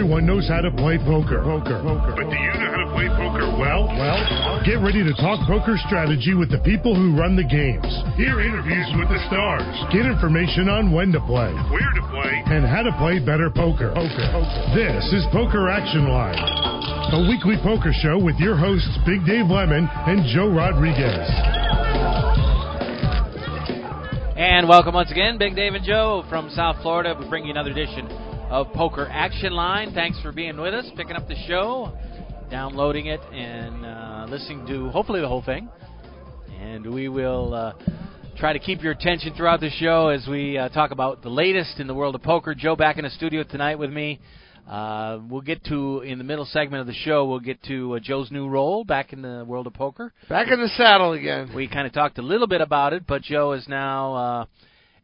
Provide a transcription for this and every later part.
Everyone knows how to play poker. Poker. Poker. But do you know how to play poker well? Well, get ready to talk poker strategy with the people who run the games. Hear interviews with the stars. Get information on when to play, where to play, and how to play better poker. Poker. poker. This is Poker Action Line, a weekly poker show with your hosts Big Dave Lemon and Joe Rodriguez. And welcome once again, Big Dave and Joe from South Florida. We bring you another edition of Poker Action Line. Thanks for being with us, picking up the show, downloading it, and uh, listening to hopefully the whole thing. And we will uh, try to keep your attention throughout the show as we uh, talk about the latest in the world of poker. Joe back in the studio tonight with me. Uh, we'll get to in the middle segment of the show. We'll get to uh, Joe's new role back in the world of poker. Back in the saddle again. We kind of talked a little bit about it, but Joe is now uh,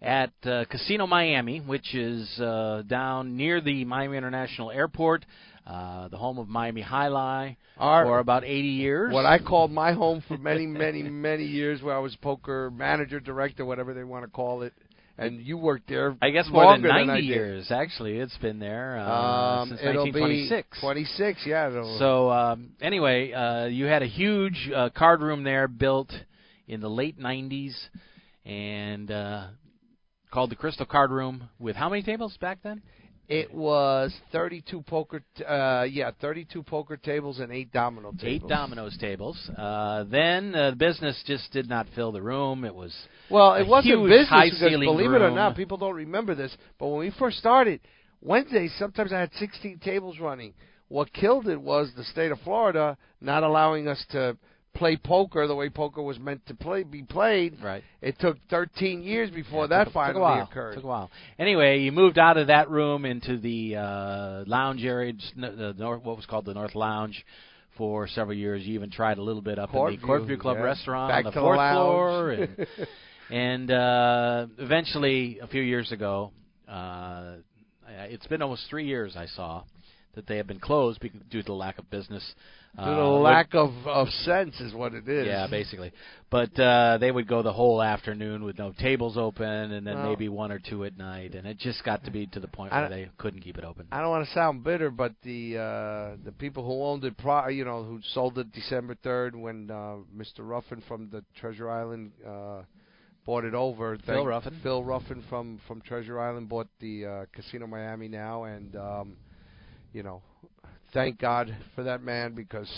at uh, Casino Miami, which is uh, down near the Miami International Airport, uh, the home of Miami High Our- for about 80 years. What I called my home for many, many, many years, where I was poker manager, director, whatever they want to call it. And you worked there. I guess more than longer 90 I did. years. Actually, it's been there uh, Um, since it'll 1926. be 26. Yeah. So um, anyway, uh, you had a huge uh, card room there built in the late '90s, and uh, called the Crystal Card Room with how many tables back then? it was 32 poker. T- uh, yeah, 32 poker tables and eight domino tables. Eight dominoes tables. Uh, then uh, the business just did not fill the room. It was Well, it wasn't business high because believe it or not, people don't remember this. But when we first started, Wednesdays sometimes I had 16 tables running. What killed it was the state of Florida not allowing us to play poker the way poker was meant to play be played. right. It took 13 years before Yeah, that took, finally took a while. occurred. Took a while. Anyway, you moved out of that room into the uh, lounge area, the north, what was called the North Lounge, for several years. You even tried a little bit up in the Courtview Club yeah. restaurant Back on the the fourth lounge. floor, and, and uh, eventually, a few years ago, uh, it's been almost three years. I saw that they have been closed due to the lack of business. Uh, the lack of, of sense is what it is. yeah, basically. But uh they would go the whole afternoon with no tables open, and then maybe one or two at night, and it just got to be to the point I where they couldn't keep it open. I don't want to sound bitter, but the uh, the people who owned it, pri- you know, who sold it December third, when uh, Mr. Ruffin from the Treasure Island uh, bought it over. Phil Thank- Ruffin. Phil Ruffin from from Treasure Island bought the uh, Casino Miami now, and um, you know, thank God for that man because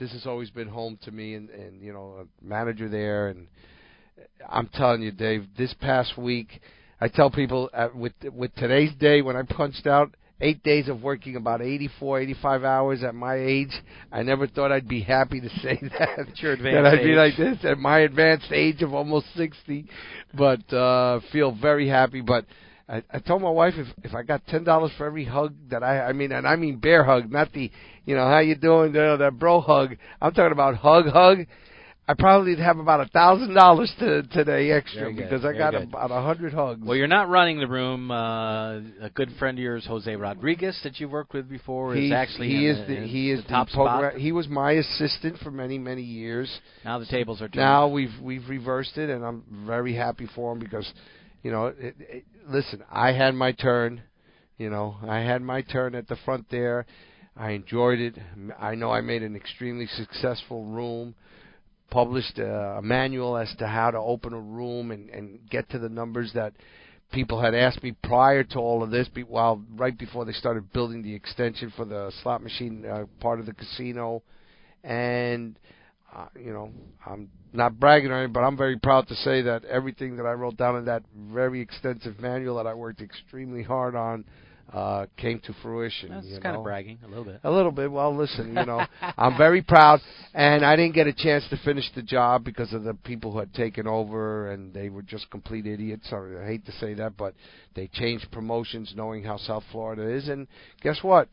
this has always been home to me, and and you know, a manager there, and I'm telling you, Dave, this past week. I tell people uh, with with today's day when I punched out eight days of working about 84, 85 hours at my age, I never thought I'd be happy to say that. At your that advanced I'd be age. like this at my advanced age of almost 60, but uh feel very happy. But I, I told my wife if if I got ten dollars for every hug that I I mean and I mean bear hug, not the you know how you doing you know, that bro hug. I'm talking about hug hug. I probably have about a thousand dollars to today extra because I very got good. about a hundred hugs. Well, you're not running the room. Uh, a good friend of yours, Jose Rodriguez, that you've worked with before, is actually he is the, the, he is the top poker- spot. He was my assistant for many many years. Now the tables are turned. Now we've we've reversed it, and I'm very happy for him because, you know, it, it, listen, I had my turn. You know, I had my turn at the front there. I enjoyed it. I know I made an extremely successful room. Published uh, a manual as to how to open a room and and get to the numbers that people had asked me prior to all of this, be, while right before they started building the extension for the slot machine uh, part of the casino, and you know I'm not bragging or anything, but I'm very proud to say that everything that I wrote down in that very extensive manual that I worked extremely hard on uh, came to fruition. That's kind know? of bragging a little bit. A little bit. Well, listen, you know, I'm very proud, and I didn't get a chance to finish the job because of the people who had taken over, and they were just complete idiots. Sorry, I hate to say that, but they changed promotions knowing how South Florida is, and guess what?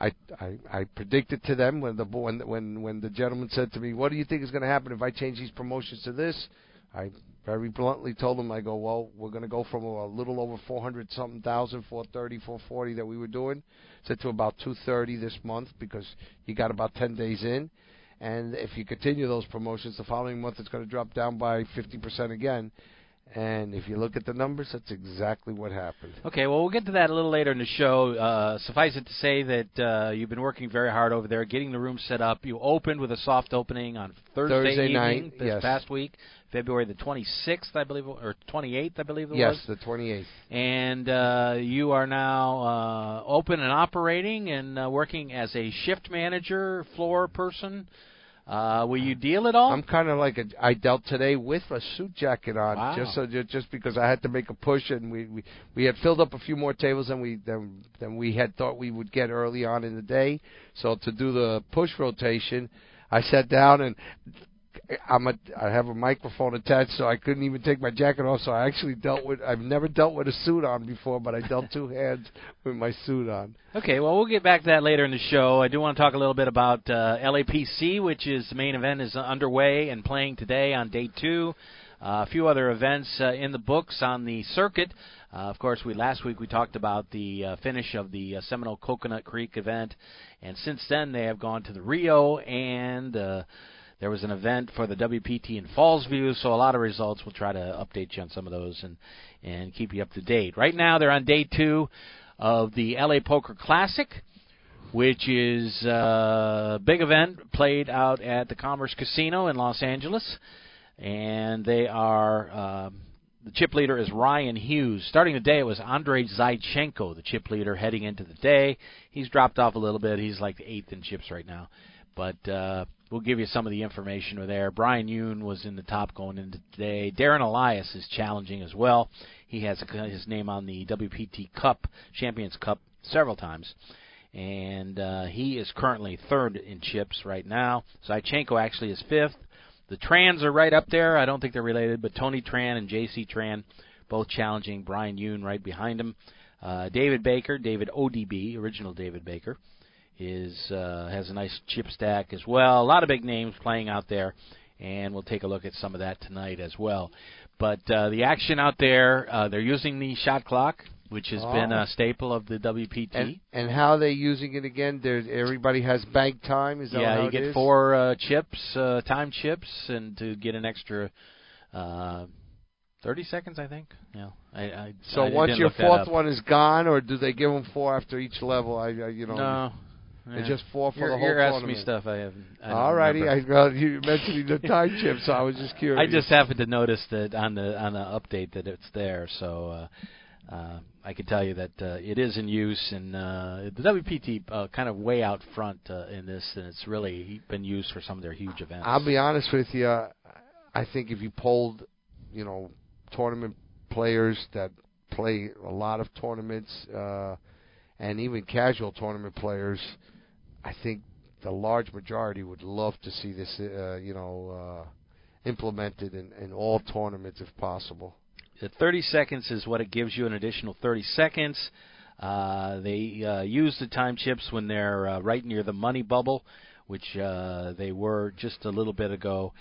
I I, I predicted to them when the when when when the gentleman said to me, "What do you think is going to happen if I change these promotions to this?" I very bluntly told them, I go, well, we're going to go from a little over 400 something thousand, 430, 440 that we were doing, said to about 230 this month because you got about 10 days in. And if you continue those promotions, the following month it's going to drop down by 50% again. And if you look at the numbers, that's exactly what happened. Okay, well, we'll get to that a little later in the show. Uh, suffice it to say that uh, you've been working very hard over there, getting the room set up. You opened with a soft opening on Thursday, Thursday evening night, this yes. past week, February the 26th, I believe, or 28th, I believe it Yes, was. the 28th. And uh, you are now uh, open and operating and uh, working as a shift manager, floor person. Uh, will you deal at all? I'm kind of like a, I dealt today with a suit jacket on, Wow. just so ju- just because I had to make a push, and we, we we had filled up a few more tables than we than, than we had thought we would get early on in the day. So to do the push rotation, I sat down and I'm a I have a microphone attached, so I couldn't even take my jacket off. So I actually dealt with I've never dealt with a suit on before, but I dealt two hands with my suit on. Okay, well, we'll get back to that later in the show. I do want to talk a little bit about uh, LAPC, which is the main event is underway and playing today on day two. Uh, a few other events uh, in the books on the circuit. Uh, of course, we last week we talked about the uh, finish of the uh, Seminole Coconut Creek event, and since then they have gone to the Rio and. Uh, there was an event for the WPT in Fallsview, so a lot of results. We'll try to update you on some of those and and keep you up to date. Right now, they're on day two of the LA Poker Classic, which is a big event played out at the Commerce Casino in Los Angeles, and they are. Um, the chip leader is Ryan Hughes. Starting the day, it was Andrei Zaichenko, the chip leader, heading into the day. He's dropped off a little bit. He's like the eighth in chips right now. But uh, we'll give you some of the information over there. Brian Yoon was in the top going into today. Darren Elias is challenging as well. He has his name on the WPT Cup, Champions Cup, several times. And uh, he is currently third in chips right now. Zaichenko actually is fifth. The Trans are right up there. I don't think they're related, but Tony Tran and J.C. Tran both challenging Brian Yoon right behind him. Uh, David Baker, David ODB, original David Baker, is uh, has a nice chip stack as well. A lot of big names playing out there, and we'll take a look at some of that tonight as well. But uh, the action out there, uh, they're using the shot clock, which has Oh. been a staple of the WPT. And and how are they using it again? There's everybody has bank time. Is that yeah, you get is? four uh, chips, uh, time chips, and to get an extra uh, thirty seconds, I think. Yeah, I. I So I once your fourth one is gone, or do they give them four after each level? I, I you know. no, It's just four for you're, the whole you're asking me stuff I haven't. I All righty. I well, you mentioned the time chip, so I was just curious. I just happened to notice that on the on the update that it's there, so uh, uh, I can tell you that uh, it is in use, and uh, the WPT uh, kind of way out front uh, in this, and it's really been used for some of their huge events. I'll be honest with you. I think if you polled, you know, tournament players that play a lot of tournaments, uh, and even casual tournament players, I think the large majority would love to see this, uh, you know, uh, implemented in, in all tournaments if possible. The 30 seconds is what it gives you an additional 30 seconds. Uh, they uh, use the time chips when they're uh, right near the money bubble, which uh, they were just a little bit ago,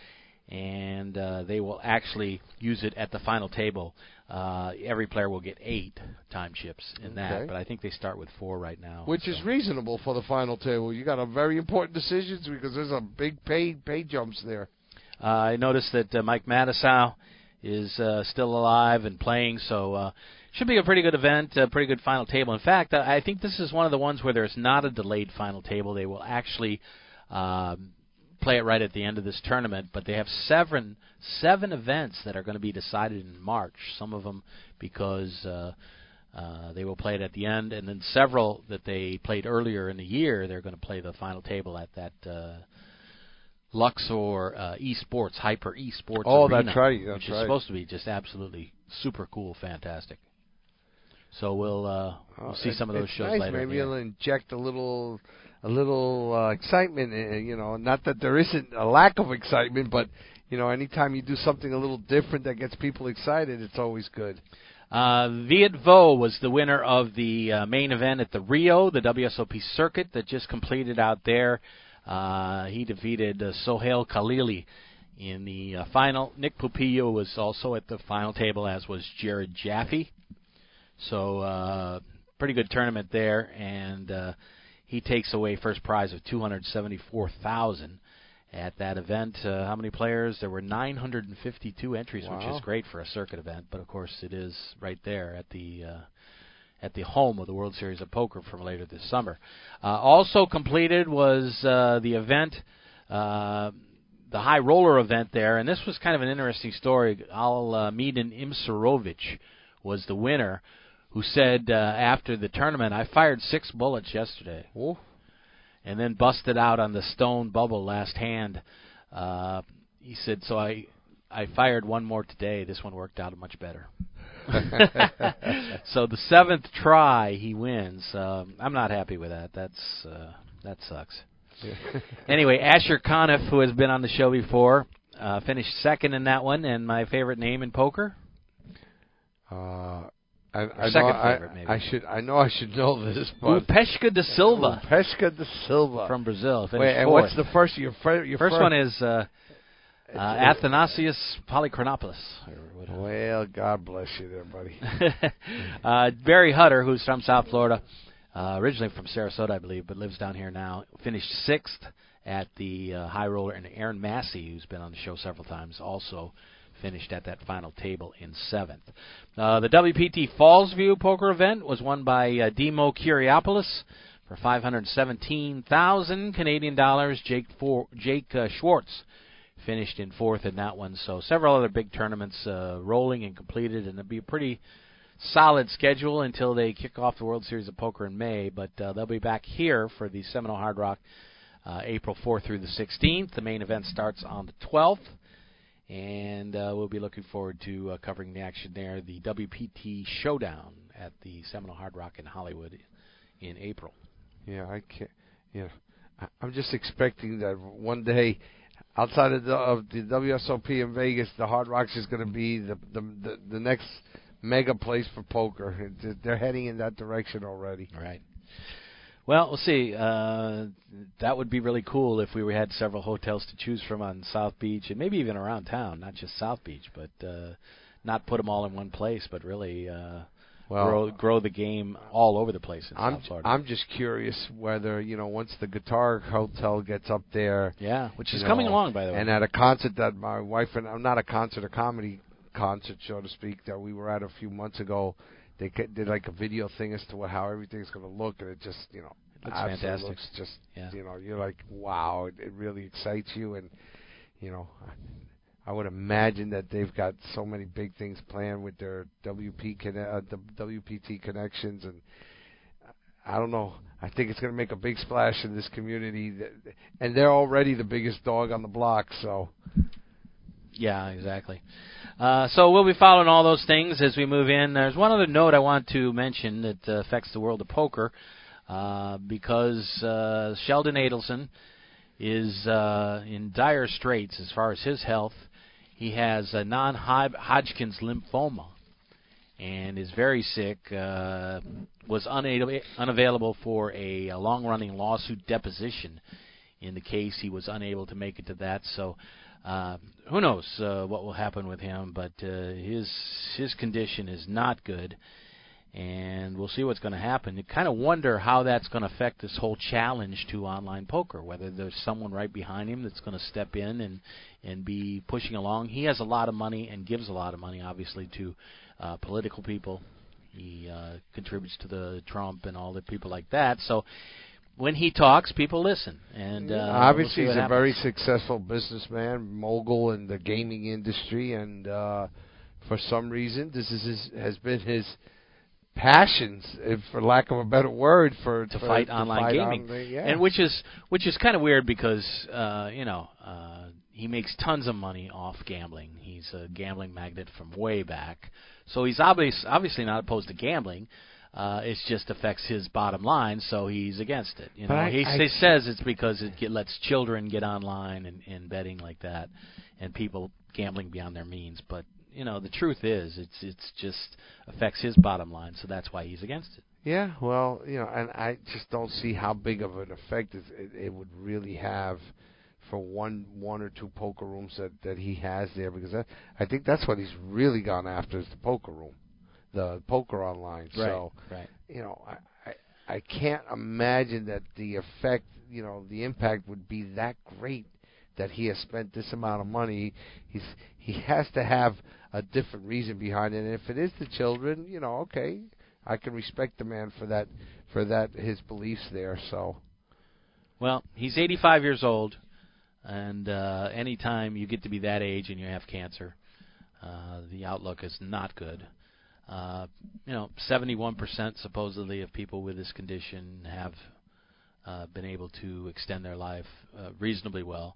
and uh, they will actually use it at the final table. Uh, every player will get eight time chips in that, Okay. but I think they start with four right now. Which so. is reasonable for the final table. You got a very important decisions because there's a big pay pay jumps there. Uh, I noticed that uh, Mike Matusow is uh, still alive and playing, so uh, should be a pretty good event, a pretty good final table. In fact, I I think this is one of the ones where there's not a delayed final table. They will actually um, play it right at the end of this tournament, but they have seven seven events that are going to be decided in March. Some of them because uh, uh, they will play it at the end, and then several that they played earlier in the year. They're going to play the final table at that. Uh, Luxor uh, Esports, HyperX Esports. Oh, Arena, that's right, that's which right. is supposed to be just absolutely super cool, fantastic. So we'll uh, we'll see Oh, It's- some of those shows nice. later. Maybe it'll inject a little, a little uh, excitement. uh, You know, not that there isn't a lack of excitement, but you know, anytime you do something a little different that gets people excited, it's always good. Uh, Viet Vo was the winner of the uh, main event at the Rio, the WSOP circuit that just completed out there. Uh, he defeated uh, Sohail Khalili in the uh, final. Nick Pupillo was also at the final table, as was Jared Jaffee. So, uh, pretty good tournament there, and uh, he takes away first prize of two hundred seventy-four thousand. at that event. Uh, how many players? There were 952 entries, which is great for a circuit event. But of course, it is right there at the uh, at the home of the World Series of Poker from later this summer. Uh, also completed was uh, the event, uh, the high roller event there, and this was kind of an interesting story. Al uh, Medan Imsirovic was the winner, who said uh, after the tournament, "I fired six bullets yesterday." Oh, and then busted out on the stone bubble last hand. Uh, he said, "So I, I fired one more today. This one worked out much better." so the seventh try, he wins. Um, I'm not happy with that. That's uh, that sucks. anyway, Asher Conniff, who has been on the show before, uh, finished second in that one, and my favorite name in poker. uh, I, I second know, I- favorite, maybe. I should. I know I should know this, but Upeshka de Silva Pesca de Silva from Brazil. Wait, and fourth. what's the first? Your, fir- your First one is uh, uh, Athanasios Polychronopoulos. Well, God bless you, there, buddy. uh, Barry Hutter, who's from South Florida, uh, originally from Sarasota, I believe, but lives down here now, finished sixth at the uh, high roller, and Aaron Massey, who's been on the show several times, also finished at that final table in seventh. Uh, the WPT Fallsview poker event was won by uh, Demo Kiriopoulos for 517,000 Canadian dollars. Jake for, Jake uh, Schwartz finished in fourth in that one. So several other big tournaments uh, rolling and completed, and it'll be a pretty solid schedule until they kick off the World Series of Poker in May. But uh, they'll be back here for the Seminole Hard Rock uh, April 4th through the 16th. The main event starts on the 12th. And uh, we'll be looking forward to uh, covering the action there. The WPT Showdown at the Seminole Hard Rock in Hollywood in April. Yeah, I can't. Yeah, I- I'm just expecting that one day, outside of the, of the WSOP in Vegas, the Hard Rocks is going to be the, the the the next mega place for poker. They're heading in that direction already. Right. Well, we'll see. Uh, that would be really cool if we had several hotels to choose from on South Beach and maybe even around town, not just South Beach, but uh, not put them all in one place, but really uh, Well, grow grow the game all over the place in I'm South Florida. I'm just curious whether you know once the Guitar Hotel gets up there, yeah, which is you coming along by the way. and at a concert that my wife and I'm not a concert, a comedy concert, so to speak, that we were at a few months ago. They did like a video thing as to what, how everything's going to look, and it just you know Looks absolutely fantastic. looks just Yeah. you know you're like wow, it, it really excites you, and you know. I would imagine that they've got so many big things planned with their WP conne- uh, the WPT connections, and I don't know. I think it's going to make a big splash in this community, that, and they're already the biggest dog on the block. So Yeah, exactly. Uh, so we'll be following all those things as we move in. There's one other note I want to mention that uh, affects the world of poker uh, because uh, Sheldon Adelson is uh, in dire straits as far as his health. He has a non-Hodgkin's lymphoma and is very sick. Uh, was unable, unavailable for a, a long-running lawsuit deposition in the case. He was unable to make it to that. So uh, who knows uh, what will happen with him? But uh, his his condition is not good, and we'll see what's going to happen. You kind of wonder how that's going to affect this whole challenge to online poker. Whether there's someone right behind him that's going to step in and and be pushing along. He has a lot of money and gives a lot of money, obviously, to uh, political people. He uh, contributes to the Trump and all the people like that. So when he talks, people listen. And uh, obviously, we'll he's what a very successful businessman, mogul in the gaming industry, and uh, for some reason, this is his, has been his passions, if for lack of a better word, for to for- fight to online fight gaming, on the- yeah. and which is which is kind of weird because uh, you know uh, he makes tons of money off gambling. He's a gambling magnet from way back, so he's obvious obviously not opposed to gambling. Uh, it just affects his bottom line, so he's against it. You know, I- he, I- he says it's because it get, lets children get online and, and betting like that, and people gambling beyond their means. But you know, the truth is, it's it's just affects his bottom line, so that's why he's against it. Yeah, well, you know, and I just don't see how big of an effect it, it, it would really have for one one or two poker rooms that that he has there because I, I think that's what he's really gone after is the poker room, the poker online. So right. you know, I, I I can't imagine that the effect, you know, the impact would be that great that he has spent this amount of money. He's he has to have a different reason behind it. And if it is the children, you know, okay, I can respect the man for that for that his beliefs there. So, well, he's 85 years old, and uh, anytime you get to be that age and you have cancer, uh, the outlook is not good. Uh, you know, 71% supposedly of people with this condition have uh, been able to extend their life uh, reasonably well.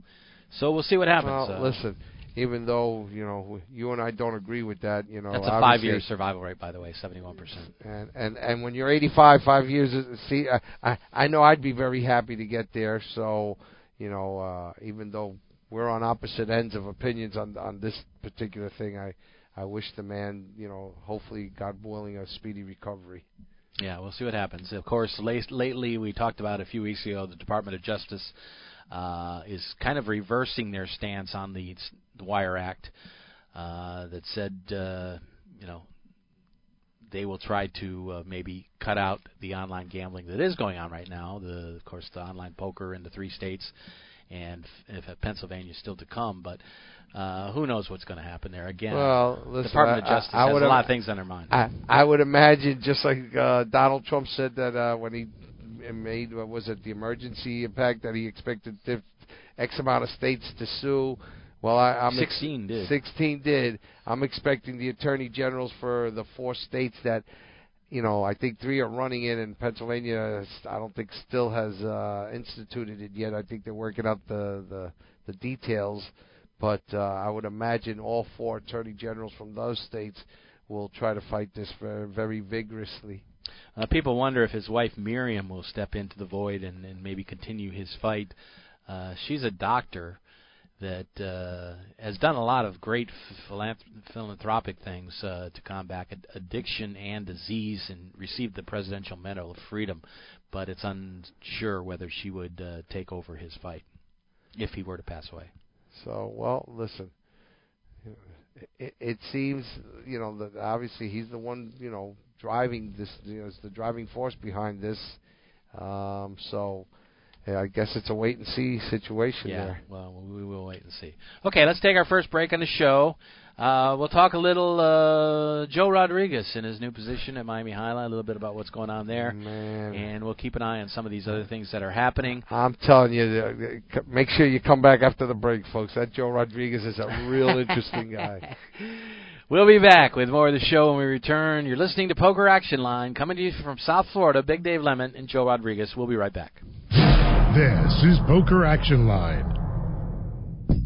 So we'll see what happens. Well, uh, listen, even though you know you and I don't agree with that, you know that's a five-year survival rate, by the way, 71%. And and and when you're 85, five years, is- see, I I, I know I'd be very happy to get there. So, you know, uh, even though we're on opposite ends of opinions on on this particular thing, I I wish the man, you know, hopefully, God willing, a speedy recovery. Yeah, we'll see what happens. Of course, late, lately we talked about a few weeks ago the Department of Justice uh, is kind of reversing their stance on the, the Wire Act uh, that said, uh, you know, they will try to uh, maybe cut out the online gambling that is going on right now. The, of course, the online poker in the three states, and if Pennsylvania is still to come. But uh, who knows what's going to happen there? Again, Well, listen, Department I- of Justice I, I has a lot of things on their mind. I I would imagine just like uh, Donald Trump said that uh, when he made what was it the emergency impact that he expected X amount of states to sue. Well, I, I'm ex- 16 did. 16 did. I'm expecting the attorney generals for the four states that, you know, I think three are running it, and Pennsylvania, I don't think still has uh, instituted it yet. I think they're working out the the, the details. But uh, I would imagine all four attorney generals from those states will try to fight this very, very vigorously. Uh, people wonder if his wife Miriam will step into the void and, and maybe continue his fight. Uh, she's a doctor that uh, has done a lot of great philanthropic things uh, to combat addiction and disease, and received the Presidential Medal of Freedom. But it's unsure whether she would uh, take over his fight if he were to pass away. So, well, listen. It, it seems, you know, that obviously he's the one, you know, driving this, you know, is the driving force behind this. Um, so, yeah, I guess it's a wait and see situation Yeah, there. well, we will wait and see. Okay, let's take our first break on the show. Uh, we'll talk a little uh, Joe Rodriguez in his new position at Miami Jai-Alai, a little bit about what's going on there, Man. and we'll keep an eye on some of these other things that are happening. I'm telling you, uh, make sure you come back after the break, folks. That Joe Rodriguez is a real interesting guy. We'll be back with more of the show when we return. You're listening to Poker Action Line, coming to you from South Florida. Big Dave Lemon and Joe Rodriguez. We'll be right back. This is Poker Action Line.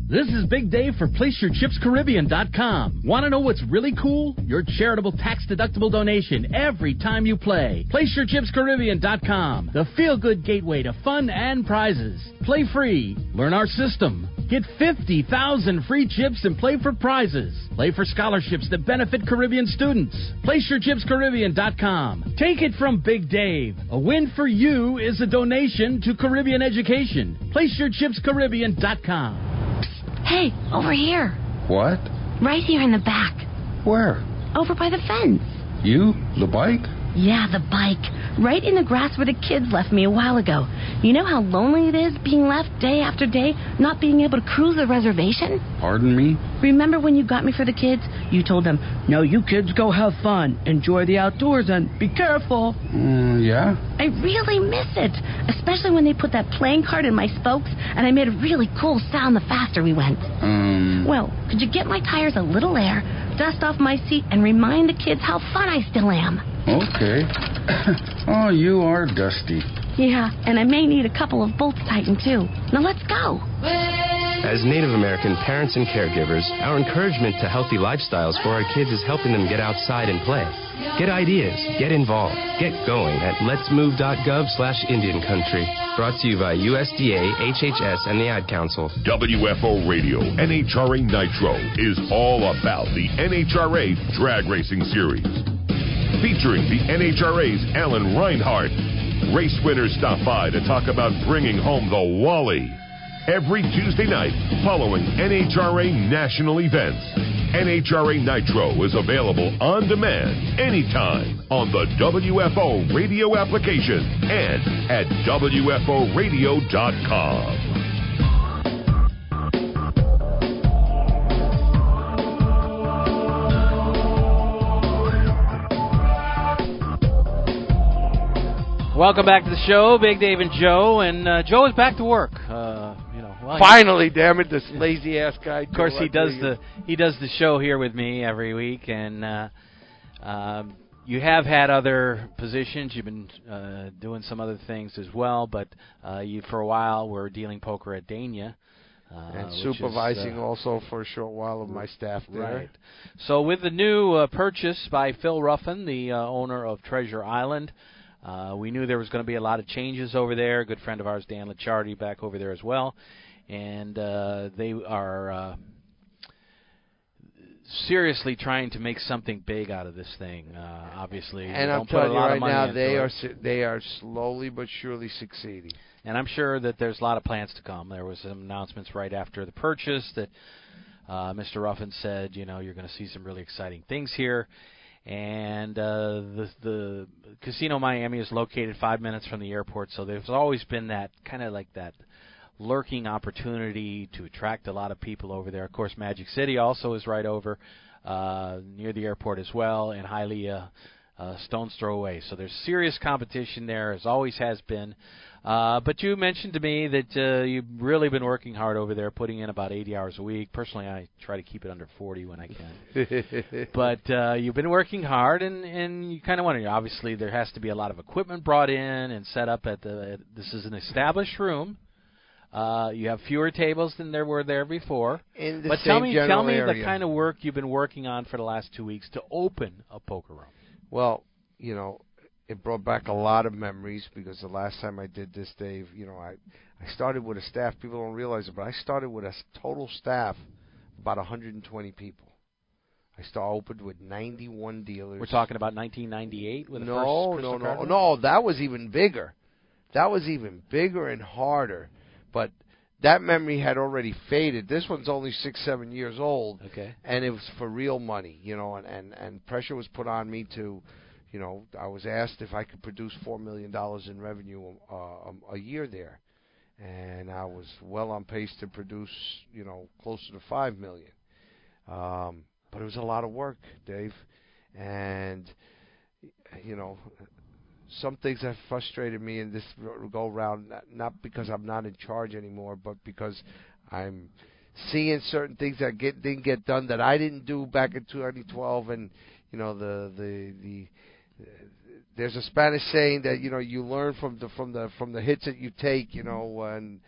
This is Big Dave for PlaceYourChipsCaribbean.com. Want to know what's really cool? Your charitable tax-deductible donation every time you play. PlaceYourChipsCaribbean.com. The feel-good gateway to fun and prizes. Play free. Learn our system. Get 50,000 free chips and play for prizes. Play for scholarships that benefit Caribbean students. PlaceYourChipsCaribbean.com. Take it from Big Dave. A win for you is a donation to Caribbean education. PlaceYourChipsCaribbean.com. Hey, over here. What? Right here in the back. Where? Over by the fence. You? The bike? Yeah, the bike. Right in the grass where the kids left me a while ago. You know how lonely it is being left day after day, not being able to cruise the reservation? Pardon me? Remember when you got me for the kids? You told them, No, you kids go have fun, enjoy the outdoors, and be careful. Mm, yeah? I really miss it, especially when they put that playing card in my spokes and I made a really cool sound the faster we went. Um, Well, could you get my tires a little air, dust off my seat, and remind the kids how fun I still am? okay. oh, you are dusty. Yeah, and I may need a couple of bolts tightened too. Now let's go. As Native American parents and caregivers, our encouragement to healthy lifestyles for our kids is helping them get outside and play. Get ideas, get involved, get going at letsmove.gov slash Indian Country. Brought to you by USDA, HHS, and the Ad Council. WFO Radio NHRA Nitro is all about the NHRA Drag Racing Series. Featuring the NHRA's Alan Reinhart. Race winners stop by to talk about bringing home the Wally every Tuesday night following NHRA national events. NHRA Nitro is available on demand anytime on the WFO radio application and at WFOradio.com. Welcome back to the show, Big Dave and Joe. And uh, Joe is back to work well, Finally, damn it, this lazy ass guy. Of course, he does the he does the show here with me every week, and uh, um, you have had other positions. You've been uh, doing some other things as well, but uh, you for a while were dealing poker at Dania. Uh, and supervising is, uh, also for a short while of my staff there. Right. So with the new uh, purchase by Phil Ruffin, the uh, owner of Treasure Island, uh, we knew there was going to be a lot of changes over there. A good friend of ours, Dan Licciardi, back over there as well, and uh, they are uh, seriously trying to make something big out of this thing. Uh, obviously, And I'm don't put a telling you right now, they are su- they are slowly but surely succeeding. and I'm sure that there's a lot of plans to come. There was some announcements right after the purchase that uh, Mr. Ruffin said, you know, you're going to see some really exciting things here. And uh, the the Casino Miami is located five minutes from the airport, so there's always been that kind of like that lurking opportunity to attract a lot of people over there. Of course, Magic City also is right over uh, near the airport as well, and highly uh, uh, stone's throw away. So there's serious competition there, as always has been. Uh, but you mentioned to me that uh, you've really been working hard over there, putting in about 80 hours a week. Personally, I try to keep it under 40 when I can. but uh, you've been working hard, and and you kind of wonder. Obviously, there has to be a lot of equipment brought in and set up at the. This is an established room. Uh, you have fewer tables than there were there before. In the but same tell me, general tell me area. the kind of work you've been working on for the last two weeks to open a poker room. Well, you know, it brought back a lot of memories because the last time I did this, Dave, you know, I I started with a staff. People don't realize it, but I started with a total staff of about 120 people. I started opened with 91 dealers. We're talking about 1998 with the no, first no, Crystal no, no. That was even bigger. That was even bigger and harder. But that memory had already faded. This one's only six, seven years old, Okay. and it was for real money, you know. And and and pressure was put on me to, you know, I was asked if I could produce four million dollars in revenue uh, a, a year there, and I was well on pace to produce, you know, closer to five million. Um, but it was a lot of work, Dave, and you know, some things have frustrated me in this go round, not, because I'm not in charge anymore, but because I'm seeing certain things that get didn't get done that I didn't do back in 2012, and you know the the the. There's a Spanish saying that you know you learn from the from the from the hits that you take, you know, and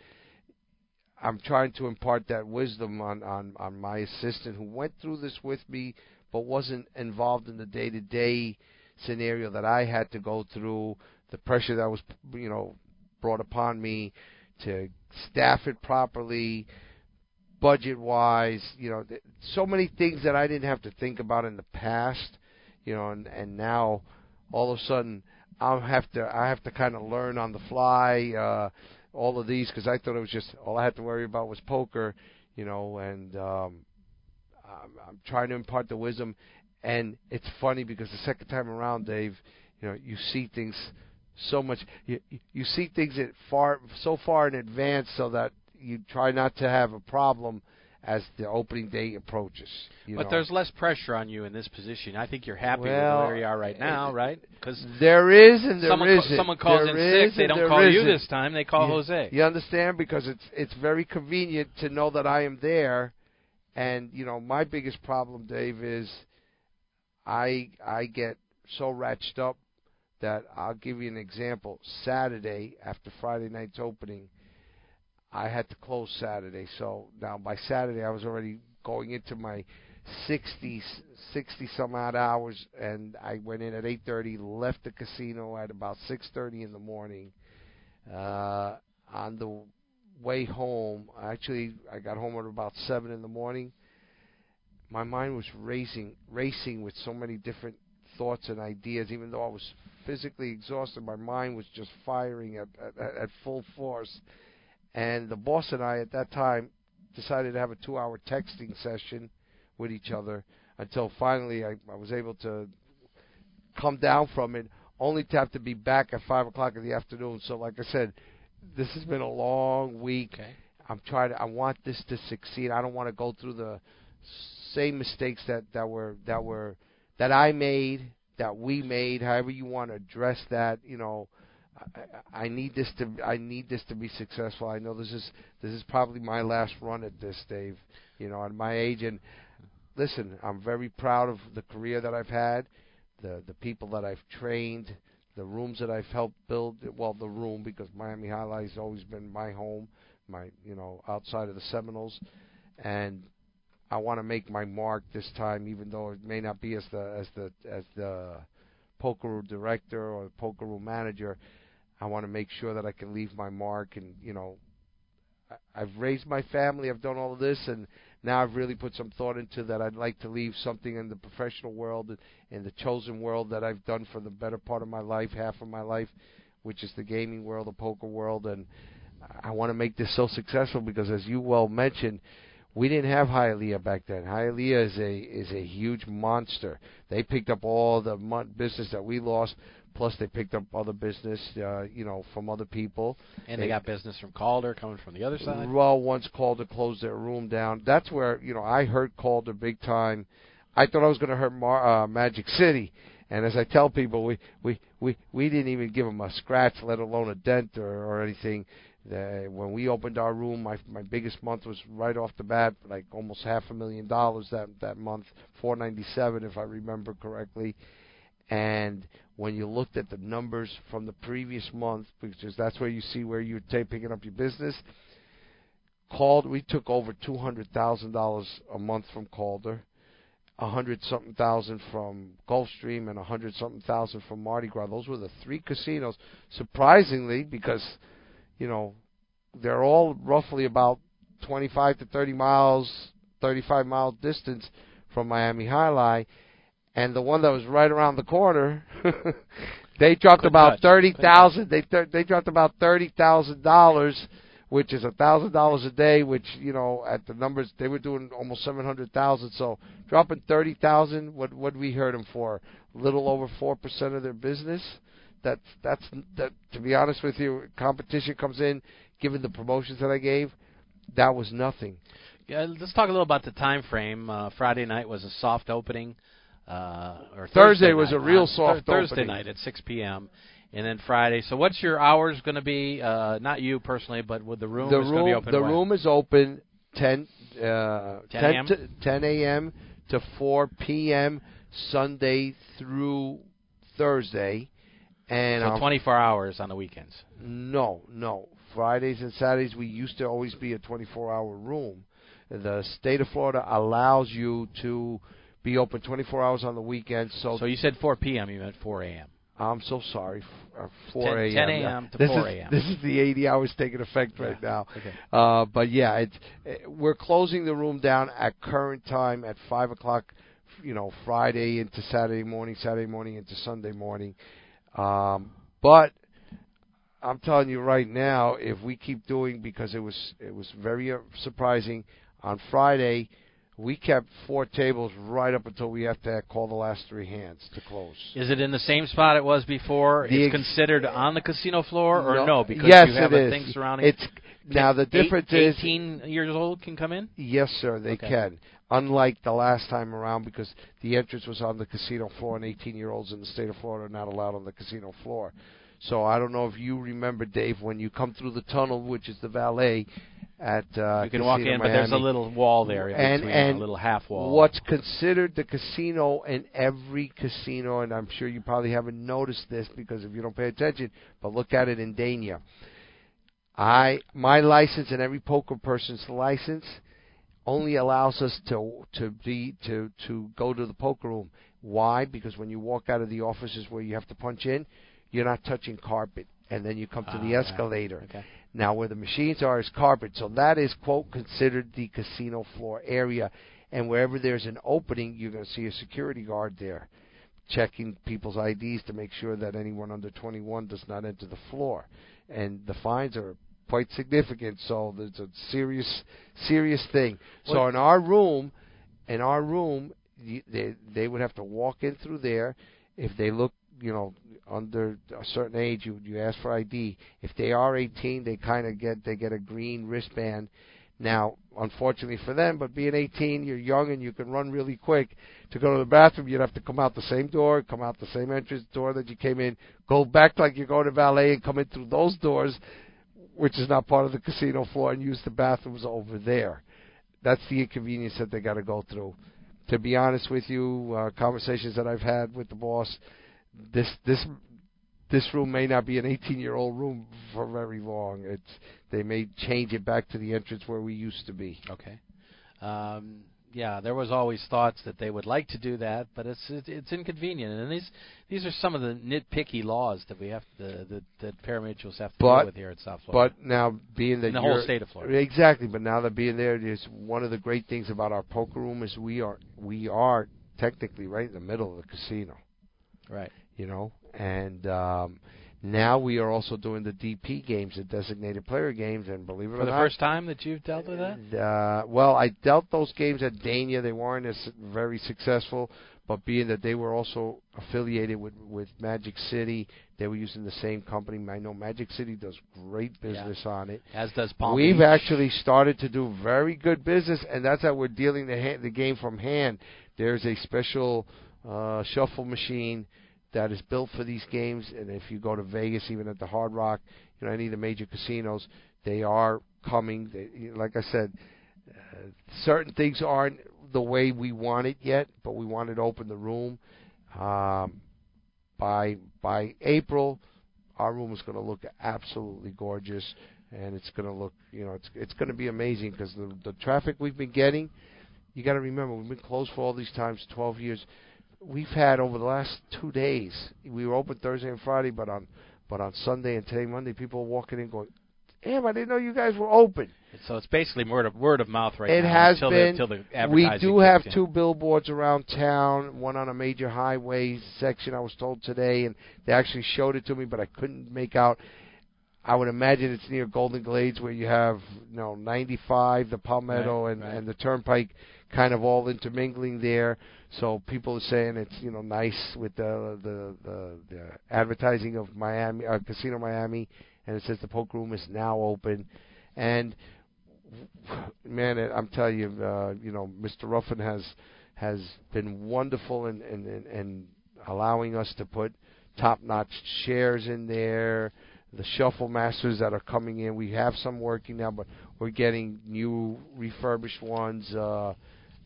I'm trying to impart that wisdom on on on my assistant who went through this with me, but wasn't involved in the day to day scenario that I had to go through, the pressure that was you know brought upon me to staff it properly, budget wise, you know, so many things that I didn't have to think about in the past, you know, and and now all of a sudden I'll have to I have to kind of learn on the fly uh all of these because I thought it was just all I had to worry about was poker, you know, and um I'm, I'm trying to impart the wisdom and it's funny because the second time around, Dave, you know, you see things so much you you see things at far so far in advance so that you try not to have a problem as the opening day approaches. You but know. there's less pressure on you in this position. I think you're happy Well, with where you are right now, right? Because There is and there someone, isn't. someone calls There in sick, they don't call you isn't. this time. They call You- Jose. You understand because it's it's very convenient to know that I am there, and you know my biggest problem, Dave, is I I get so ratched up that I'll give you an example. Saturday after Friday night's opening, I had to close Saturday. So now by Saturday I was already going into my 60 60 some odd hours and I went in at 8:30 left the casino at about 6:30 in the morning uh on the way home actually I got home at about 7 in the morning my mind was racing racing with so many different thoughts and ideas even though I was physically exhausted my mind was just firing at at, at full force and the boss and I at that time decided to have a 2-hour texting session with each other until finally I, I was able to come down from it, only to have to be back at five o'clock in the afternoon. So, like I said, this has been a long week. Okay. I'm trying to. I want this to succeed. I don't want to go through the same mistakes that that were that were that I made, that we made. However you want to address that, you know. I, I need this to I need this to be successful. I know this is this is probably my last run at this, Dave. You know, at my age, and listen, I'm very proud of the career that I've had, the the people that I've trained, the rooms that I've helped build. Well, the room because Miami High has always been my home, my you know outside of the Seminoles, and I want to make my mark this time, even though it may not be as the as the as the poker room director or the poker room manager. I want to make sure that I can leave my mark, and you know, I've raised my family, I've done all of this, and now I've really put some thought into that. I'd like to leave something in the professional world, in the chosen world that I've done for the better part of my life, half of my life, which is the gaming world, the poker world, and I want to make this so successful because, as you well mentioned, we didn't have Hialeah back then. Hialeah is a is a huge monster. They picked up all the business that we lost, plus they picked up other business, uh, you know, from other people. And they, they got business from Calder coming from the other side. Well, once Calder closed their room down, that's where you know I hurt Calder big time. I thought I was going to hurt Mar- uh, Magic City, and as I tell people, we we we we didn't even give them a scratch, let alone a dent or, or anything. The, when we opened our room, my my biggest month was right off the bat, like almost half a million dollars that that month, 497 if I remember correctly. And when you looked at the numbers from the previous month, because that's where you see where you're t- picking up your business. Called, we took over two hundred thousand dollars a month from Calder, a hundred something thousand from Gulfstream, and a hundred something thousand from Mardi Gras. Those were the three casinos. Surprisingly, because you know, they're all roughly about 25 to 30 miles, 35 mile distance from Miami Jai-Alai, and the one that was right around the corner, they dropped Good about touch. thirty thousand. They th- they dropped about thirty thousand dollars, which is a thousand dollars a day. Which you know, at the numbers they were doing almost seven hundred thousand. So dropping thirty thousand, what what we heard them for? A little over four percent of their business that's that's that. To be honest with you, competition comes in. Given the promotions that I gave, that was nothing. Yeah, let's talk a little about the time frame. Uh, Friday night was a soft opening, uh, or Thursday Thursday was night, a real uh, soft Thursday opening. night at 6 p.m. And then Friday. So, what's your hours going to be? Uh, not you personally, but with the room the is to be room open. the when? room is open 10 uh 10 a.m.? to 10 a.m. to 4 p.m. Sunday through Thursday and so um, 24 hours on the weekends. no no Fridays and Saturdays we used to always be a 24 hour room the state of Florida allows you to be open 24 hours on the weekends so So you said 4 p.m. You meant 4 a.m. I'm so sorry. Uh, 4 10 a.m. 10 a.m. to this 4 is- a.m.. This is the 80 hours taking effect right now. Okay. Uh, but yeah, it's uh, we're closing the room down at current time at five o'clock. You know, Friday into Saturday morning, Saturday morning into Sunday morning. Um, but I'm telling you right now, if we keep doing because it was it was very uh, surprising on Friday. We kept four tables right up until we have to call the last three hands to close. Is it in the same spot it was before? The it's ex- considered on the casino floor, or no? because yes, you have it a is. thing surrounding. It's now the Eight- difference is 18 years old can come in. yes, sir, they Okay. can. Unlike the last time around, because the entrance was on the casino floor, and 18-year-olds in the state of Florida are not allowed on the casino floor. So I don't know if you remember, Dave, when you come through the tunnel, which is the valet at uh, you can walk in, but there's a little wall there, and between, and a little half wall. What's considered the casino in every casino, and I'm sure you probably haven't noticed this because if you don't pay attention, but look at it in Dania. I my license and every poker person's license only allows us to to be to to go to the poker room. Why? Because when you walk out of the offices where you have to punch in, you're not touching carpet, and then you come to the Ah, escalator. Okay. Now, where the machines are is carpet, so that is quote considered the casino floor area. And wherever there's an opening, you're going to see a security guard there, checking people's IDs to make sure that anyone under 21 does not enter the floor. And the fines are quite significant, so there's a serious, serious thing. So in our room, in our room, they they would have to walk in through there. If they look, you know, under a certain age, you you ask for ID. If they are 18, they kind of get they get a green wristband. Now, unfortunately for them, but being 18, you're young and you can run really quick. To go to the bathroom, you'd have to come out the same door, come out the same entrance door that you came in, go back like you're going to valet and come in through those doors, which is not part of the casino floor, and use the bathrooms over there. That's the inconvenience that they got to go through. To be honest with you, uh, conversations that I've had with the boss, this this this room may not be an 18 year old room for very long. It's they may change it back to the entrance where we used to be. Okay. Um, yeah, there was always thoughts that they would like to do that, but it's it's inconvenient, and these these are some of the nitpicky laws that we have to, that that pari-mutuels have to but, deal with here at South Florida. But now being that in the whole state of Florida, exactly. But now that being there is one of the great things about our poker room is we are we are technically right in the middle of the casino, right? You know, and um, now we are also doing the DP games, the designated player games, and believe it For or the first time that you've dealt with that. uh, well, I dealt those games at Dania. They weren't as very successful, but being that they were also affiliated with with Magic City, they were using the same company. I know Magic City does great business on it. As does Palm We've Beach. actually started to do very good business, and that's how we're dealing the ha- the game from hand. There's a special uh, shuffle machine that is built for these games, and if you go to Vegas, even at the Hard Rock, you know any of the major casinos, they are coming. They, like I said, uh, certain things aren't the way we want it yet, but we wanted to open the room. Um, by by April, our room is going to look absolutely gorgeous, and it's going to look, you know, it's it's going to be amazing because the the traffic we've been getting. You got to remember, we've been closed for all these times, 12 years. We've had over the last two days. We were open Thursday and Friday, but on but on Sunday and today, Monday, people are walking in going, "Damn, I didn't know you guys were open." So it's basically word of word of mouth right it now. has until been. The, until the we do have in. two billboards around town, one on a major highway section. I was told today, and they actually showed it to me, but I couldn't make out. I would imagine it's near Golden Glades, where you have you know 95, the Palmetto, Right, and right. and the Turnpike, kind of all intermingling there. So people are saying it's you know nice with the the the, the advertising of Miami, uh, Casino Miami, and it says the poker room is now open, and man, I'm telling you, uh, you know, Mr. Ruffin has has been wonderful in in, in, in allowing us to put top-notch chairs in there. The shuffle masters that are coming in, we have some working now, but we're getting new refurbished ones. Uh,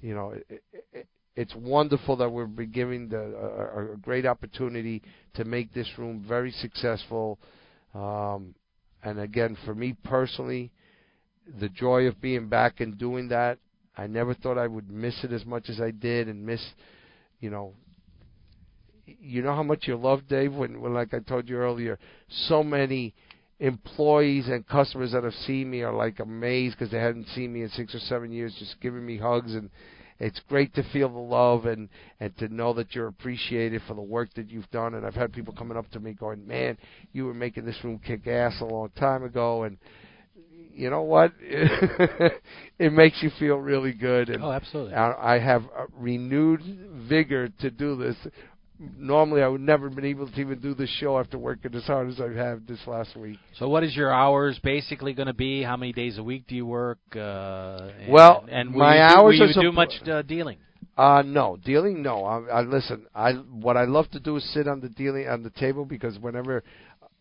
you know, it, it, it's wonderful that we're giving the a, a great opportunity to make this room very successful. Um, and again, for me personally, the joy of being back and doing that. I never thought I would miss it as much as I did, and miss, you know, you know how much you love Dave when, when like I told you earlier, so many employees and customers that have seen me are like amazed because they hadn't seen me in six or seven years, just giving me hugs and it's great to feel the love and and to know that you're appreciated for the work that you've done and I've had people coming up to me going, "Man, you were making this room kick ass a long time ago," and you know what? it makes you feel really good. And Oh, absolutely. I I have a renewed vigor to do this. Normally, I would never been able to even do this show after working as hard as I have had this last week. So what is your hours basically going to be? How many days a week do you work? Uh, and, Well, and my you hours will are you do much uh, dealing? Uh no, dealing no. I, I listen. I what I love to do is sit on the dealing on the table because whenever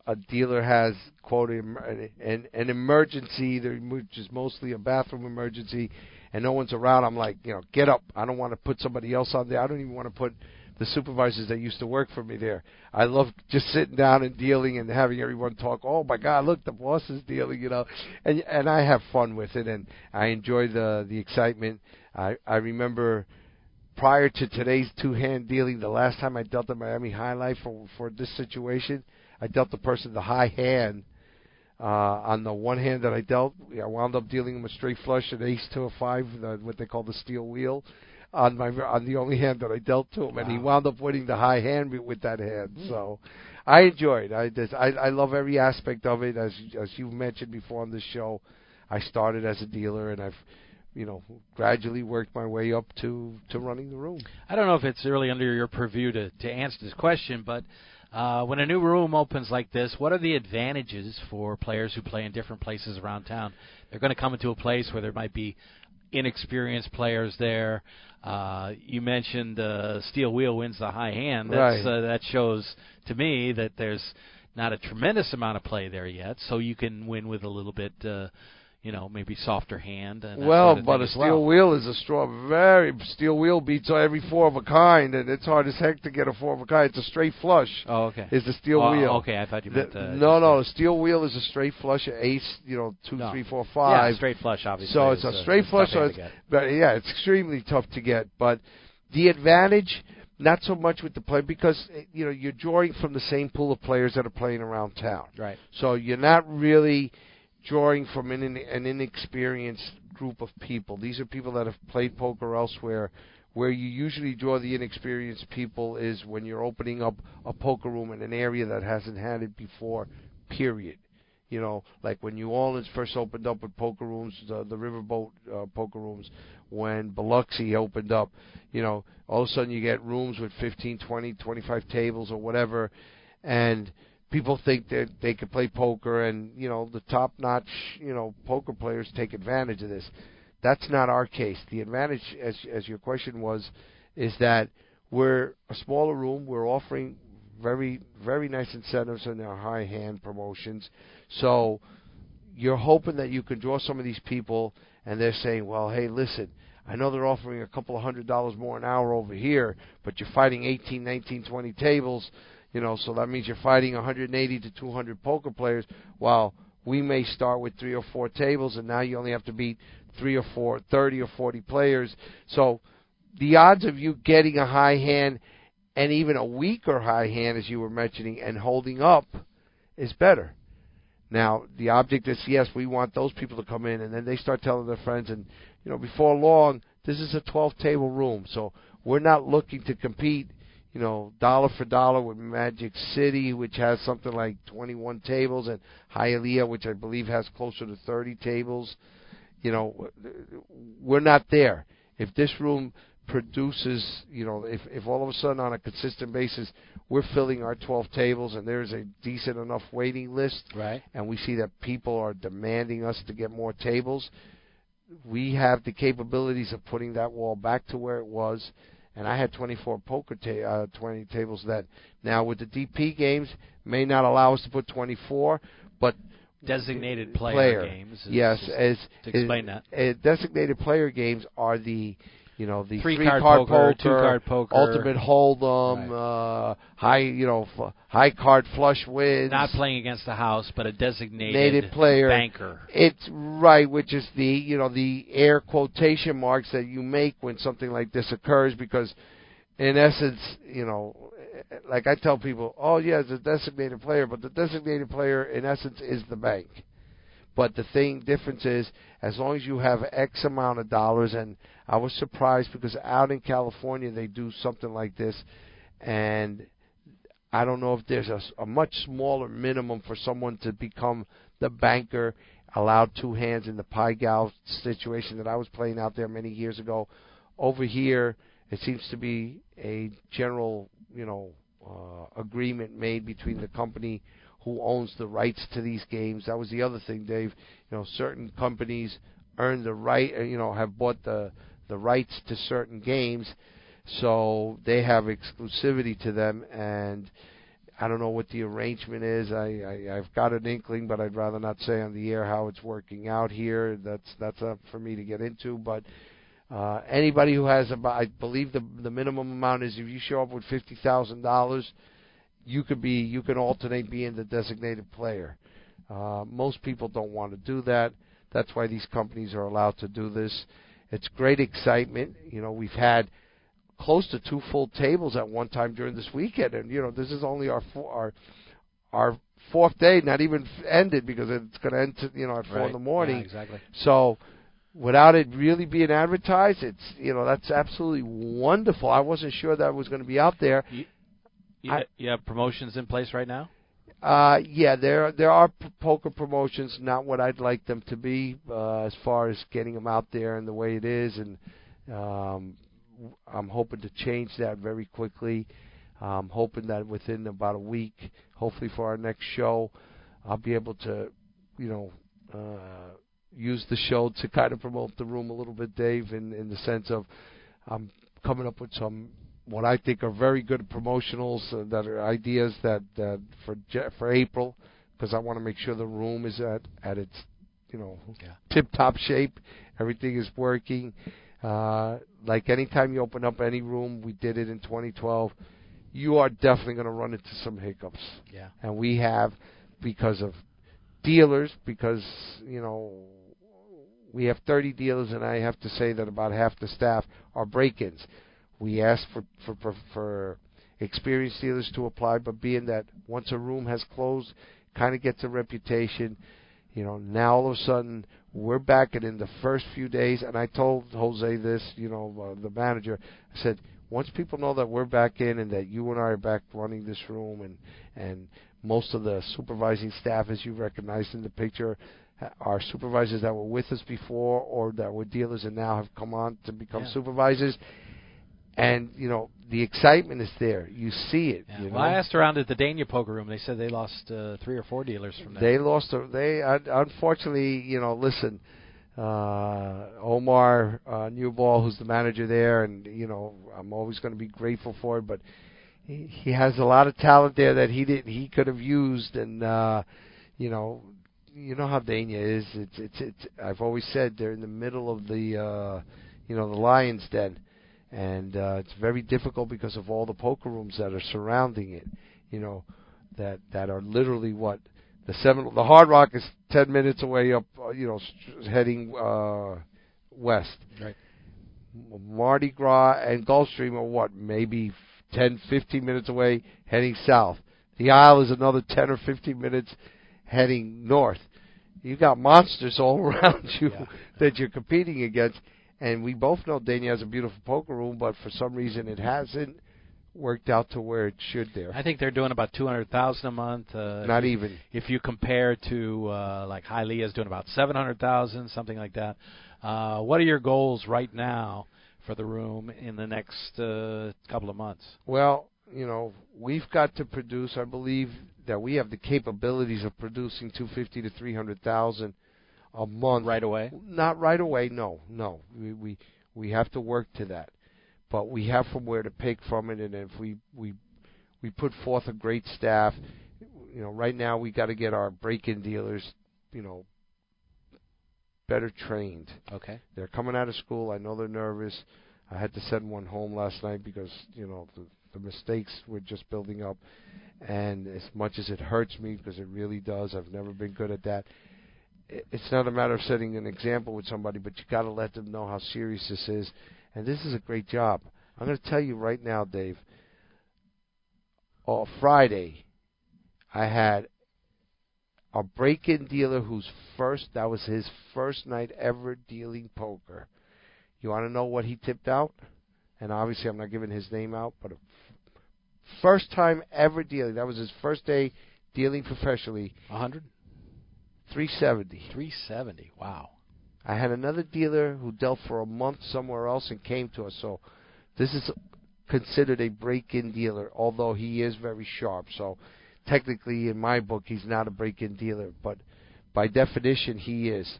a dealer has quote an an emergency, which is mostly a bathroom emergency, and no one's around, I'm like, you know, get up. I don't want to put somebody else on there. I don't even want to put the supervisors that used to work for me there. I love just sitting down and dealing and having everyone talk. Oh my God, look, the boss is dealing, you know, and and I have fun with it and I enjoy the the excitement. I I remember prior to today's two hand dealing, the last time I dealt the Miami Jai-Alai for for this situation, I dealt the person the high hand. Uh, on the one hand that I dealt, I wound up dealing him a straight flush, an ace to a five, the, what they call the steel wheel, on my on the only hand that I dealt to him, and he wound up winning the high hand with that hand. So, I enjoyed. I just I, I love every aspect of it. As as you've mentioned before on this show, I started as a dealer, and I've you know gradually worked my way up to to running the room. I don't know if it's really under your purview to, to answer this question, but Uh, when a new room opens like this, what are the advantages for players who play in different places around town? They're going to come into a place where there might be inexperienced players there. Uh, you mentioned uh, steel wheel wins the high hand. That's, Right. uh, that shows to me that there's not a tremendous amount of play there yet, so you can win with a little bit, uh, you know, maybe softer hand. And Well, but a steel well. wheel is a straw. Very steel wheel beats every four of a kind, and it's hard as heck to get a four of a kind. It's a straight flush. Oh, okay. Is the steel Oh, wheel? Okay, I thought you The- meant. Uh, no, no. The steel wheel is a straight flush, ace. You know, two, No. three, four, Yeah, straight flush, obviously. So it's a straight flush. So it's, but yeah, it's extremely tough to get. But the advantage, not so much with the play, because eh, you know you're drawing from the same pool of players that are playing around town. Right. So you're not really drawing from an, an inexperienced group of people. These are people that have played poker elsewhere. Where you usually draw the inexperienced people is when you're opening up a poker room in an area that hasn't had it before. Period. You know, like when New Orleans first opened up with poker rooms, the, the riverboat uh, poker rooms, when Biloxi opened up, you know, all of a sudden you get rooms with 15, 20, 25 tables or whatever, and people think that they could play poker, and you know, the top-notch, you know, poker players take advantage of this. That's not our case. The advantage, as as your question was, is that we're a smaller room. We're offering very very nice incentives in our high hand promotions. So you're hoping that you can draw some of these people, and they're saying, well, hey, listen. I know they're offering a couple of hundred dollars more an hour over here, but you're fighting 18, 19, 20 tables, you know, so that means you're fighting 180 to 200 poker players. While we may start with three or four tables, and now you only have to beat three or four, 30 or 40 players. So the odds of you getting a high hand and even a weaker high hand, as you were mentioning, and holding up is better. Now, the object is yes, we want those people to come in, and then they start telling their friends, and you know, before long, this is a 12 table room, so we're not looking to compete, you know, dollar for dollar with Magic City, which has something like 21 tables, and Hialeah, which I believe has closer to 30 tables. You know, we're not there. If this room produces, you know, if if all of a sudden on a consistent basis we're filling our 12 tables and there's a decent enough waiting list, Right. and we see that people are demanding us to get more tables, we have the capabilities of putting that wall back to where it was. And I had 24 poker ta- uh, 20 tables that now with the DP games may not allow us to put 24, but Designated player, player. games. is- yes, as to explain is- that. uh, designated player games are the you know the Three three card card poker, two card poker. ultimate hold'em, uh, high you know f- high card flush wins. Not playing against the house, but a designated Designated player. banker. It's right, which is the you know the air quotation marks that you make when something like this occurs, because in essence, you know, like I tell people, oh yeah, it's a designated player, but the designated player in essence is the bank. But the thing difference is, as long as you have X amount of dollars, and I was surprised because out in California they do something like this, and I don't know if there's a much smaller minimum for someone to become the banker, allowed two hands in the pai gow situation that I was playing out there many years ago. Over here, it seems to be a general, you know, uh, agreement made between the company who owns the rights to these games. That was the other thing, Dave. You know, certain companies earn the right, you know, have bought the the rights to certain games, so they have exclusivity to them. And I don't know what the arrangement is. I, I I've got an inkling, but I'd rather not say on the air how it's working out here. That's that's up for me to get into, but. Uh, anybody who has about, I believe the the minimum amount is if you show up with fifty thousand dollars, you could be you can alternate being the designated player. Uh, most people don't want to do that. That's why these companies are allowed to do this. It's great excitement. You know, we've had close to two full tables at one time during this weekend, and you know this is only our four, our our fourth day, not even ended because it's going to end to, you know at four in the morning. Yeah, exactly. So without it really being advertised, it's you know that's absolutely wonderful. I wasn't sure that was going to be out there. You, I- you have promotions in place right now? Uh, yeah, there there are p- poker promotions, not what I'd like them to be uh, as far as getting them out there and the way it is, and um, I'm hoping to change that very quickly. I'm hoping that within about a week, hopefully for our next show, I'll be able to, you know, uh, use the show to kind of promote the room a little bit, Dave, in in the sense of I'm coming up with some what I think are very good promotionals uh, that are ideas that that for for April because I want to make sure the room is at at its you know Yeah. tip top shape. Everything is working. Uh, like anytime you open up any room, we did it in 2012. You are definitely going to run into some hiccups, Yeah. and we have because of dealers. Because you know we have 30 dealers, and I have to say that about half the staff are break-ins. We ask for for for, for experienced dealers to apply, but being that once a room has closed, kind of gets a reputation. You know, now all of a sudden we're back, and in the first few days, and I told Jose this, you know, uh, the manager, I said, once people know that we're back in and that you and I are back running this room, and and most of the supervising staff, as you recognized in the picture, are supervisors that were with us before or that were dealers and now have come on to become Yeah. supervisors. And you know the excitement is there. You see it. Yeah. You know? Well, I asked around at the Dania Poker Room. They said they lost uh, three or four dealers from there. They lost. A, they un- unfortunately, you know. Listen, uh, Omar uh, Newball, who's the manager there, and you know, I'm always going to be grateful for it. But he, he has a lot of talent there that he didn't. he could have used, and uh, you know, you know how Dania is. It's it's it's. I've always said they're in the middle of the, uh, you know, the lion's den, and uh, it's very difficult because of all the poker rooms that are surrounding it. You know, that that are literally what the seven. The Hard Rock is ten minutes away up. Uh, you know, heading uh, west. Right. Mardi Gras and Gulfstream are what maybe 10, 15 minutes away, heading south. The Isle is another 10 or 15 minutes heading north. You've got monsters all around you Yeah. that you're competing against. And we both know Dania has a beautiful poker room, but for some reason it hasn't worked out to where it should there. I think they're doing about two hundred thousand a month. Uh, Not even. If you compare to uh, like Hialeah's doing about seven hundred thousand, something like that. Uh, what are your goals right now for the room in the next uh, couple of months? Well, you know, we've got to produce. I believe that we have the capabilities of producing 250 to 300,000 a month. Right away. Not right away. No, no. We we we have to work to that, but we have from where to pick from it. And if we we we put forth a great staff, you know, right now we got to get our break-in dealers, you know, better trained. Okay. They're coming out of school. I know they're nervous. I had to send one home last night because you know the, the mistakes were just building up, and as much as it hurts me because it really does, I've never been good at that. It's not a matter of setting an example with somebody, but you got to let them know how serious this is, and this is a great job. I'm going to tell you right now, Dave. On Friday, I had a break-in dealer whose first that was his first night ever dealing poker. You want to know what he tipped out? And obviously, I'm not giving his name out, but first time ever dealing. That was his first day dealing professionally. A hundred. 370. Three seventy. Wow. I had another dealer who dealt for a month somewhere else and came to us. So this is considered a break-in dealer, although he is very sharp. So technically, in my book, he's not a break-in dealer, but by definition, he is.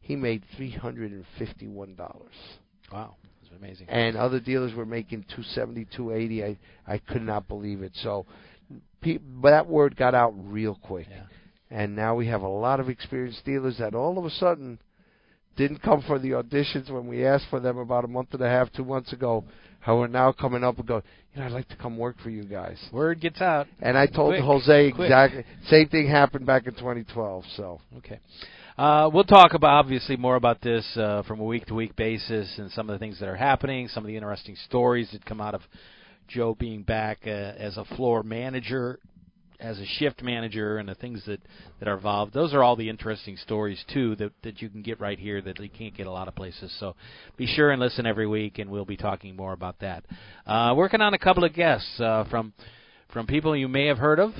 He made three hundred and fifty-one dollars, Wow. That's amazing. and other dealers were making two seventy, two eighty. I I could not believe it. So, pe- but that word got out real quick Yeah. And now we have a lot of experienced dealers that all of a sudden didn't come for the auditions when we asked for them about a month and a half, two months ago, how are now coming up and go, you know, I'd like to come work for you guys. Word gets out. And I told Quick, Jose quick. exactly same thing happened back in 2012. So Okay. Uh, we'll talk about obviously more about this uh, from a week to week basis and some of the things that are happening, some of the interesting stories that come out of Joe being back uh, as a floor manager, as a shift manager, and the things that that are involved. Those are all the interesting stories too that that you can get right here that you can't get a lot of places. So be sure and listen every week, and we'll be talking more about that. Uh, working on a couple of guests uh, from from people you may have heard of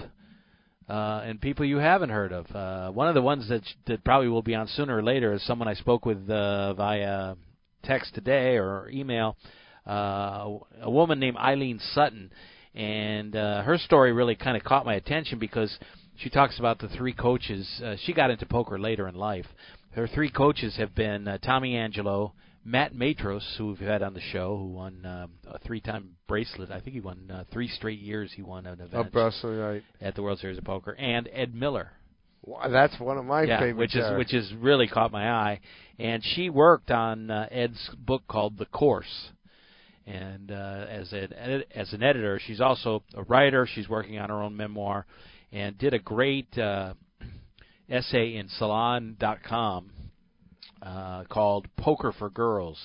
uh, and people you haven't heard of. Uh, one of the ones that that probably will be on sooner or later is someone I spoke with uh, via text today or email. Uh, a woman named Eileen Sutton and uh, her story really kind of caught my attention because she talks about the three coaches. Uh, she got into poker later in life. Her three coaches have been uh, Tommy Angelo, Matt Matros, who we've had on the show, who won uh, a three-time bracelet. I think he won uh, three straight years. He won an event A bracelet, right? at the World Series of Poker, and Ed Miller, Wow, that's one of my yeah, favorite. which is which is really caught my eye. And she worked on uh, Ed's book called The Course, and uh, as an edit, as an editor, she's also a writer. She's working on her own memoir, and did a great uh, essay in Salon.com uh, called "Poker for Girls,"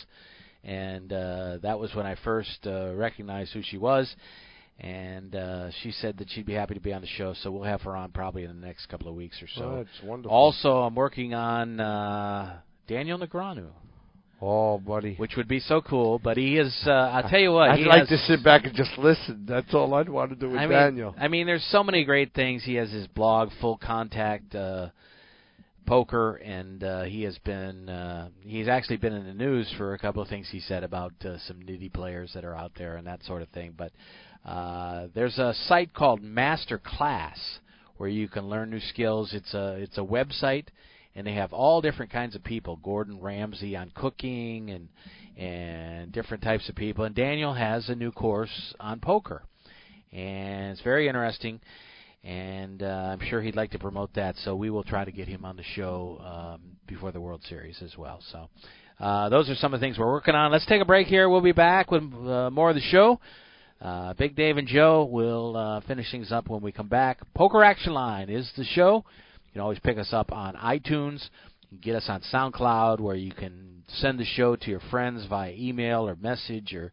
and uh, that was when I first uh, recognized who she was. And uh, she said that she'd be happy to be on the show, so we'll have her on probably in the next couple of weeks or so. Oh, it's wonderful. Also, I'm working on uh, Daniel Negreanu, oh, buddy. which would be so cool. But he is, uh, I'll tell you what, I'd he like has, to sit back and just listen. That's all I'd want to do with I mean, Daniel. I mean, there's so many great things. He has his blog, Full Contact uh, Poker, and uh, he has been, uh, he's actually been in the news for a couple of things he said about uh, some nitty players that are out there and that sort of thing. But uh, there's a site called Master Class where you can learn new skills. It's a it's a website, and they have all different kinds of people. Gordon Ramsay on cooking and and different types of people. And Daniel has a new course on poker, and it's very interesting. And uh, I'm sure he'd like to promote that, so we will try to get him on the show um, before the World Series as well. So uh, those are some of the things we're working on. Let's take a break here. We'll be back with uh, more of the show. Uh, Big Dave and Joe will uh, finish things up when we come back. Poker Action Line is the show. Can always pick us up on iTunes. Get us on SoundCloud, where you can send the show to your friends via email or message or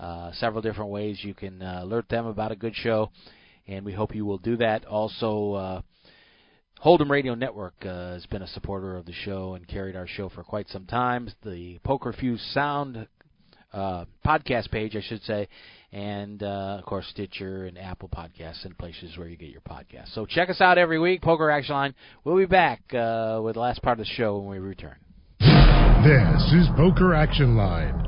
uh, several different ways. You can uh, alert them about a good show, and we hope you will do that. Also, uh, Hold'em Radio Network uh, has been a supporter of the show and carried our show for quite some time. The Poker Fuse Sound uh, podcast page, I should say, and uh, of course Stitcher and Apple Podcasts and places where you get your podcasts. So check us out every week, Poker Action Line. We'll be back uh, with the last part of the show when we return. This is Poker Action Line.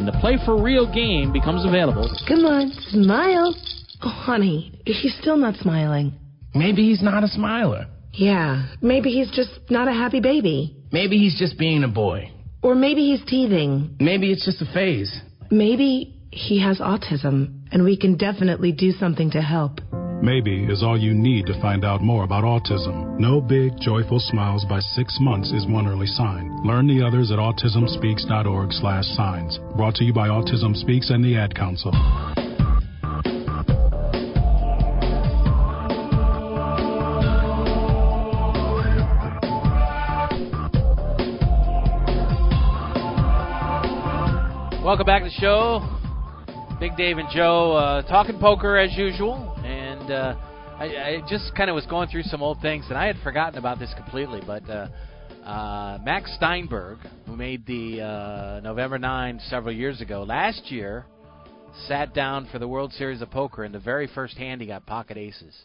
when the Play for Real game becomes available. Come on, smile. Oh, honey, he's still not smiling. Maybe he's not a smiler. Yeah, maybe he's just not a happy baby. Maybe he's just being a boy. Or maybe he's teething. Maybe it's just a phase. Maybe he has autism, and we can definitely do something to help. Maybe is all you need to find out more about autism. No big, joyful smiles by six months is one early sign. Learn the others at autismspeaks.org slash signs. Brought to you by Autism Speaks and the Ad Council. Welcome back to the show. Big Dave and Joe uh, talking poker as usual, and uh, I, I just kind of was going through some old things, and I had forgotten about this completely. But uh, uh, Max Steinberg, who made the uh, November 9 several years ago, last year sat down for the World Series of Poker, and the very first hand he got pocket aces.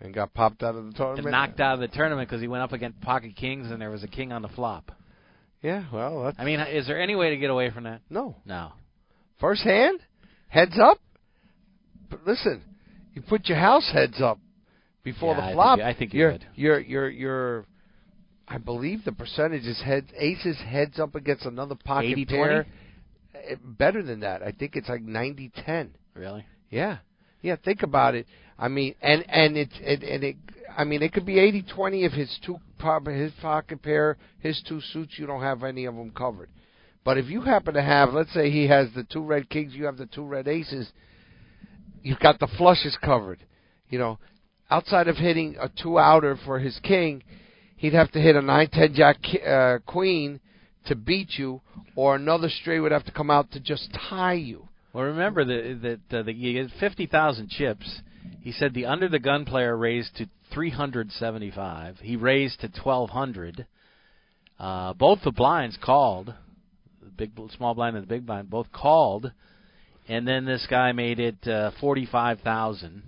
And got popped out of the tournament. And knocked out of the tournament because he went up against pocket kings, and there was a king on the flop. Yeah, well, that's, I mean, is there any way to get away from that? no. No. First hand, heads up. But listen, you put your house heads up before Yeah, the think flop. I think you you're, would. you're you're you're I believe the percentage is head aces heads up against another pocket 80-20? pair. Eh, Better than that. I think it's like 90-10. Really? Yeah. Yeah, think about it. I mean, and and it, and it. I mean, it could be 80-20 if his two his pocket pair, his two suits, you don't have any of them covered. But if you happen to have, let's say he has the two red kings, you have the two red aces, you've got the flushes covered. You know, outside of hitting a two outer for his king, he'd have to hit a nine ten jack uh, queen to beat you, or another straight would have to come out to just tie you. Well, remember that that uh, the, you get fifty thousand chips. He said the under the gun player raised to three hundred seventy five. He raised to twelve hundred. Uh, both the blinds called, the big small blind and the big blind both called, and then this guy made it uh, forty five thousand.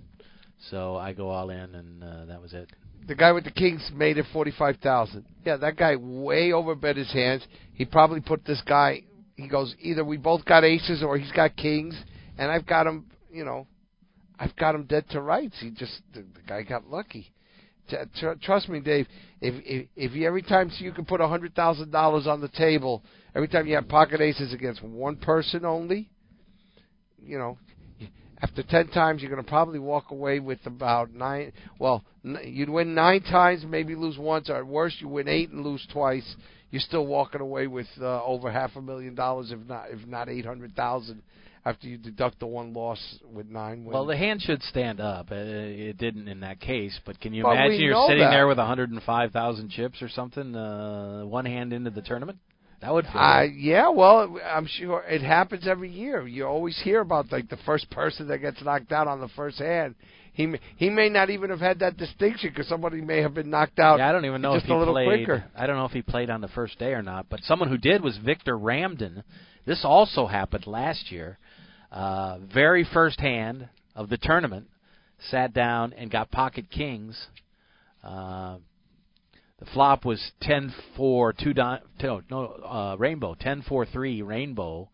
So I go all in, and uh, that was it. the guy with the kings made it forty five thousand. Yeah, that guy way overbet his hands. He probably put this guy. He goes either we both got aces or he's got kings, and I've got him. You know, I've got him dead to rights. He just the, the guy got lucky. T- tr- trust me, Dave. If if, if you, every time you can put a hundred thousand dollars on the table, every time you have pocket aces against one person only, you know, after ten times, you're going to probably walk away with about nine. Well, n- you'd win nine times, maybe lose once, or at worst, you win eight and lose twice. You're still walking away with uh, over half a million dollars, if not if not eight hundred thousand, after you deduct the one loss with nine wins. Well, the hand should stand up. It didn't in that case, but can you But imagine you're sitting that. there with 105,000 chips or something, uh, one hand into the tournament? That would. Uh, yeah, well, I'm sure it happens every year. You always hear about like the first person that gets knocked out on the first hand. He may, he may not even have had that distinction because somebody may have been knocked out. Yeah, I don't even know just if he a little played. quicker. I don't know if he played on the first day or not. But someone who did was Victor Ramdin. This also happened last year. Uh, very first hand of the tournament, sat down and got pocket kings. Uh, the flop was 10-4, two di- no, no uh, rainbow, 10-4-3 rainbow.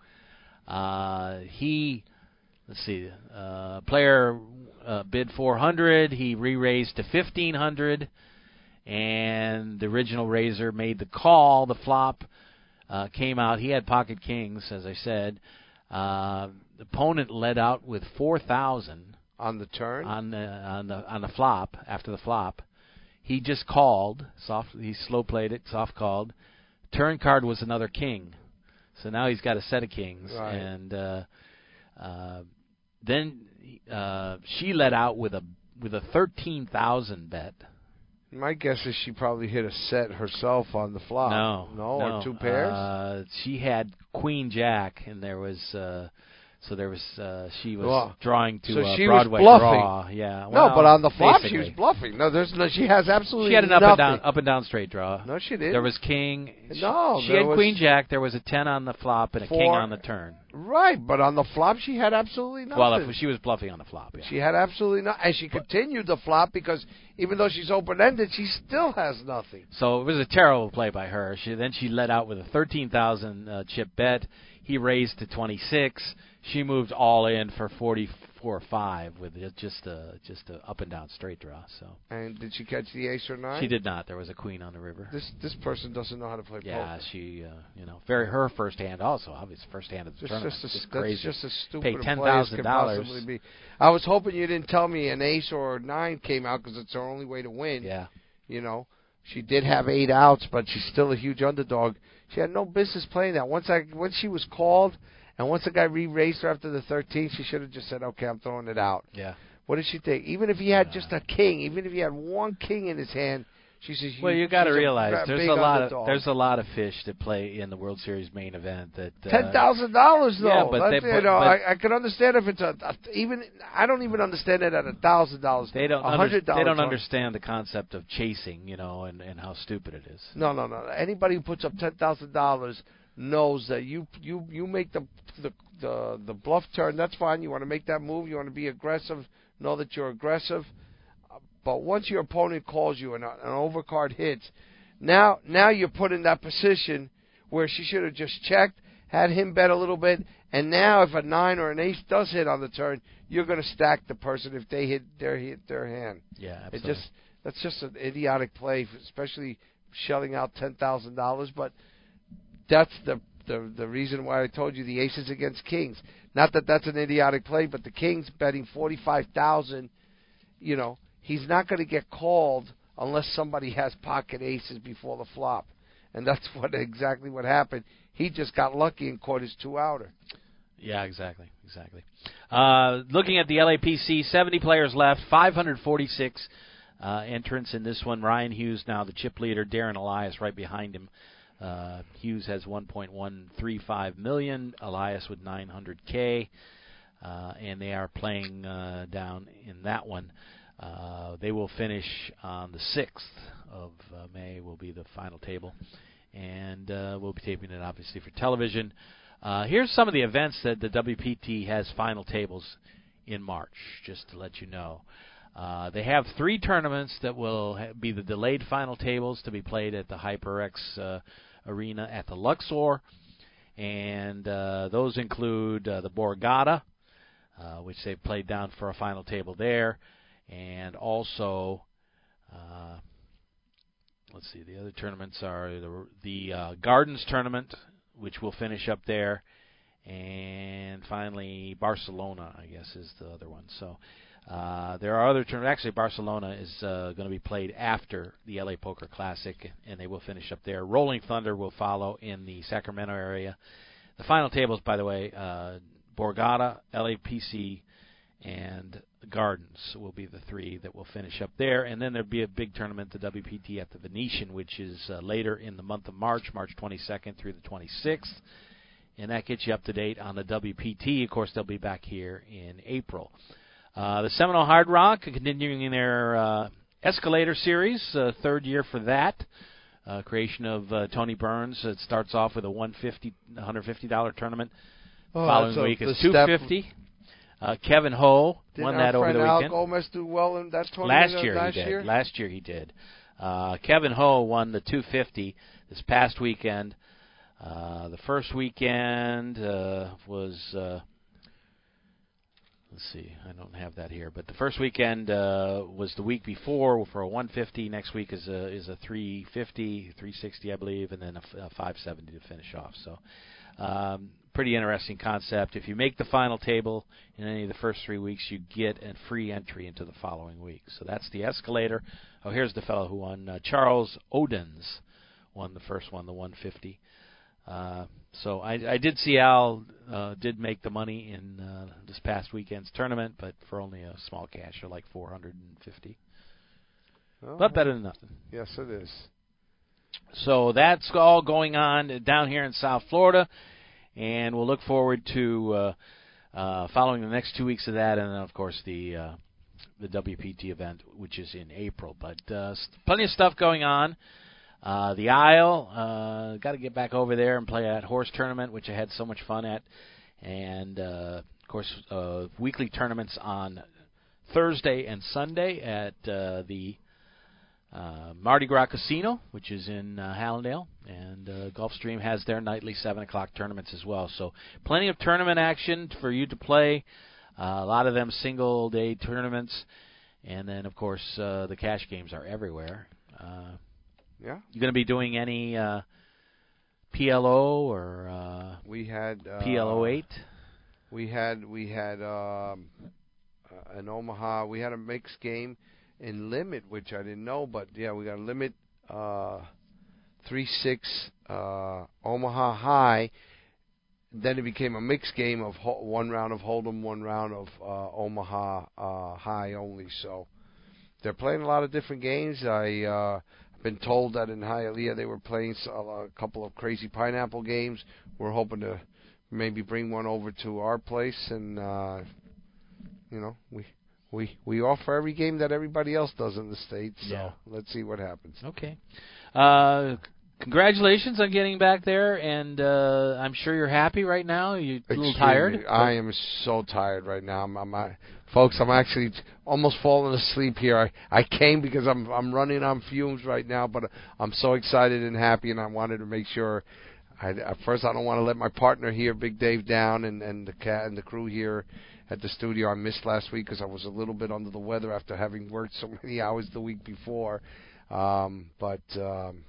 Uh, he, let's see, uh, player uh, bid 400. He re-raised to 1500, and the original raiser made the call. The flop uh, came out. He had pocket kings, as I said. Uh, the opponent led out with 4,000 on the turn on the on the on the flop after the flop. He just called soft. He slow played it, soft called. Turn card was another king, so now he's got a set of kings, Right. and uh, uh, then uh, she let out with a with a thirteen thousand bet. My guess is she probably hit a set herself on the flop. no, no, no, or two pairs. Uh, she had Queen Jack, and there was. Uh, so there was uh, she was Well, drawing to so uh, she was Broadway bluffing. draw. Yeah, no, well, but on the flop she was bluffing. No, there's no. She has absolutely She had an up nothing. and down, up and down straight draw. No, she didn't. There was king. No, she there had queen jack. There was a ten on the flop and a king on the turn. Right, but on the flop she had absolutely nothing. Well, if she was bluffing on the flop. Yeah. She had absolutely nothing, and she continued the flop because even though she's open ended, she still has nothing. So it was a terrible play by her. She then she let out with a thirteen thousand uh, chip bet. He raised to twenty six. She moved all in for forty four five with just a just a up and down straight draw. So And did she catch the ace or nine? she did not. There was a queen on the river. This this person doesn't know how to play Yeah, poker. she, uh, you know, very her first hand also. Obviously, first hand of the Just, tournament. just, a, Just that's just as stupid Pay a ten thousand dollars. I was hoping you didn't tell me an ace or a nine came out because it's her only way to win. Yeah. You know, she did have eight outs, but she's still a huge underdog. She had no business playing that. Once I once she was called, and once the guy re-raced her after the 13th, she should have just said, "Okay, I'm throwing it out." Yeah. What did she think? Even if he had just a king, even if he had one king in his hand, She says, Well, you got to realize a there's a lot underdog. of there's a lot of fish that play in the World Series main event. That uh, Ten thousand dollars though. Yeah, but That's, they- you but- know, but- I, I can understand if it's a, a even. I don't even understand it at a thousand dollars. They don't under, they don't understand the concept of chasing, you know, and and how stupid it is. No, no, no. Anybody who puts up ten thousand dollars knows that you you you make the the the the bluff turn. That's fine. You want to make that move. You want to be aggressive. Know that you're aggressive. But once your opponent calls you and an overcard hits, now now you're put in that position where she should have just checked, had him bet a little bit, and now if a nine or an ace does hit on the turn, you're going to stack the person if they hit their hit their hand. Yeah, It absolutely. just that's just an idiotic play, especially shelling out ten thousand dollars. But that's the, the the reason why I told you the aces against kings. Not that that's an idiotic play, but the kings betting forty five thousand. You know, he's not going to get called unless somebody has pocket aces before the flop, and that's what exactly what happened. He just got lucky and caught his two outer. Yeah, exactly, exactly. Uh, looking at the LAPC, 70 players left, 546 uh, entrants in this one. Ryan Hughes now the chip leader, Darren Elias right behind him. Uh, Hughes has 1.135 million, Elias with 900k, uh, and they are playing uh, down in that one. Uh, they will finish on the 6th of uh, May. Will be the final table, and uh, we'll be taping it obviously for television. Here's some of the events that the WPT has final tables in March, just to let you know. Uh, they have three tournaments that will ha- be the delayed final tables to be played at the HyperX uh, Arena at the Luxor, and uh, those include uh, the Borgata, uh, which they've played down for a final table there, and also uh, let's see, the other tournaments are the, the uh, Gardens tournament, which will finish up there, and finally Barcelona, I guess, is the other one. So uh, there are other tournaments. Actually, Barcelona is uh, going to be played after the LA Poker Classic, and they will finish up there. Rolling Thunder will follow in the Sacramento area. The final tables, by the way, uh, Borgata, LAPC, and Gardens will be the three that will finish up there. And then there'll be a big tournament, the WPT at the Venetian, which is uh, later in the month of March, March 22nd through the 26th. And that gets you up to date on the WPT. Of course, they'll be back here in April. Uh, the Seminole Hard Rock continuing their uh, Escalator series, uh, third year for that. Uh, creation of uh, Tony Burns. It starts off with a 150 $150 tournament. Oh, Following so week is 250 uh, Kevin Ho Didn't won that over the Al weekend. Gomez do well in that tournament Last year last he did. year? Last year he did. Uh, Kevin Ho won the 250 this past weekend. Uh, the first weekend uh, was uh, let's see, I don't have that here, but the first weekend uh, was the week before for a 150. Next week is a is a 350, 360, I believe, and then a 570 to finish off. So. Um, pretty interesting concept. If you make the final table in any of the first three weeks, you get a free entry into the following week. So that's the escalator. Oh, here's the fellow who won. Uh, Charles Odens won the first one, the 150. Uh, so I, I did see Al uh, did make the money in uh, this past weekend's tournament, but for only a small cash, or like 450. Oh, But better than nothing. Yes, it is. So that's all going on down here in South Florida, and we'll look forward to uh, uh, following the next two weeks of that, and then of course the uh, the WPT event, which is in April. But uh, plenty of stuff going on. Uh, the Isle, uh, got to get back over there and play that horse tournament, which I had so much fun at, and uh, of course uh, weekly tournaments on Thursday and Sunday at uh, the uh, Mardi Gras Casino, which is in uh, Hallandale, and uh, Gulfstream has their nightly seven o'clock tournaments as well. So plenty of tournament action for you to play. Uh, a lot of them single day tournaments, and then of course uh, the cash games are everywhere. Uh, Yeah. you going to be doing any uh, PLO or uh, We had uh, PLO eight? We had we had um, uh, an Omaha. We had a mixed game in limit, which I didn't know, but yeah, we got a limit uh, three six uh, Omaha High. Then it became a mixed game of ho- one round of Hold'em, one round of uh, Omaha uh, High only. So they're playing a lot of different games. I uh, been told that in Hialeah they were playing a couple of crazy pineapple games. We're hoping to maybe bring one over to our place, and uh, you know, we we we offer every game that everybody else does in the states. So Yeah. let's see what happens. Okay. Uh, congratulations on getting back there, and uh, I'm sure you're happy right now. You're a little tired. I am so tired right now. I'm, I'm folks. I'm actually almost falling asleep here. I I came because I'm I'm running on fumes right now, but I'm so excited and happy, and I wanted to make sure. I, at first, I don't want to let my partner here, Big Dave, down, and and the cat and the crew here at the studio. I missed last week because I was a little bit under the weather after having worked so many hours the week before. Um, but um,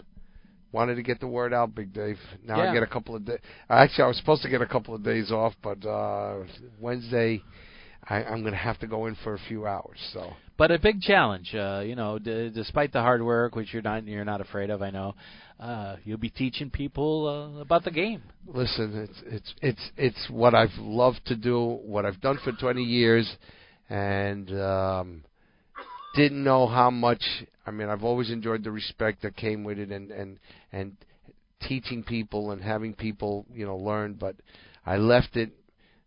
wanted to get the word out, Big Dave. Now Yeah. I get a couple of days. Actually, I was supposed to get a couple of days off, but uh, Wednesday I, I'm going to have to go in for a few hours. So But a big challenge, uh, you know. D- despite the hard work, which you're not you're not afraid of, I know. Uh, you'll be teaching people uh, about the game. listen, it's it's it's it's what I've loved to do, what I've done for 20 years, and um, didn't know how much. I mean, I've always enjoyed the respect that came with it, and and and teaching people and having people, you know, learn. But I left it.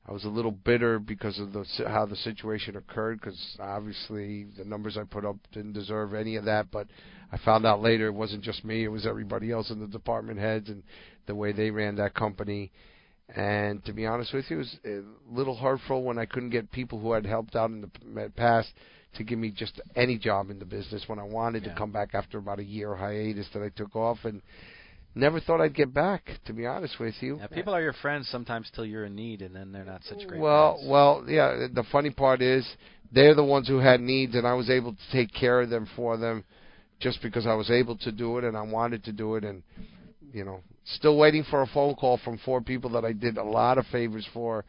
I was a little bitter because of the how the situation occurred. Because obviously the numbers I put up didn't deserve any of that. But I found out later it wasn't just me; it was everybody else in the department heads and the way they ran that company. And to be honest with you, it was a little hurtful when I couldn't get people who had helped out in the past to give me just any job in the business when I wanted to come back after about a year hiatus that I took off and never thought I'd get back. To be honest with you, Yeah, people are your friends sometimes till you're in need, and then they're not such great well, friends. well, yeah. The funny part is they're the ones who had needs, and I was able to take care of them for them, just because I was able to do it and I wanted to do it, and you know, still waiting for a phone call from four people that I did a lot of favors for,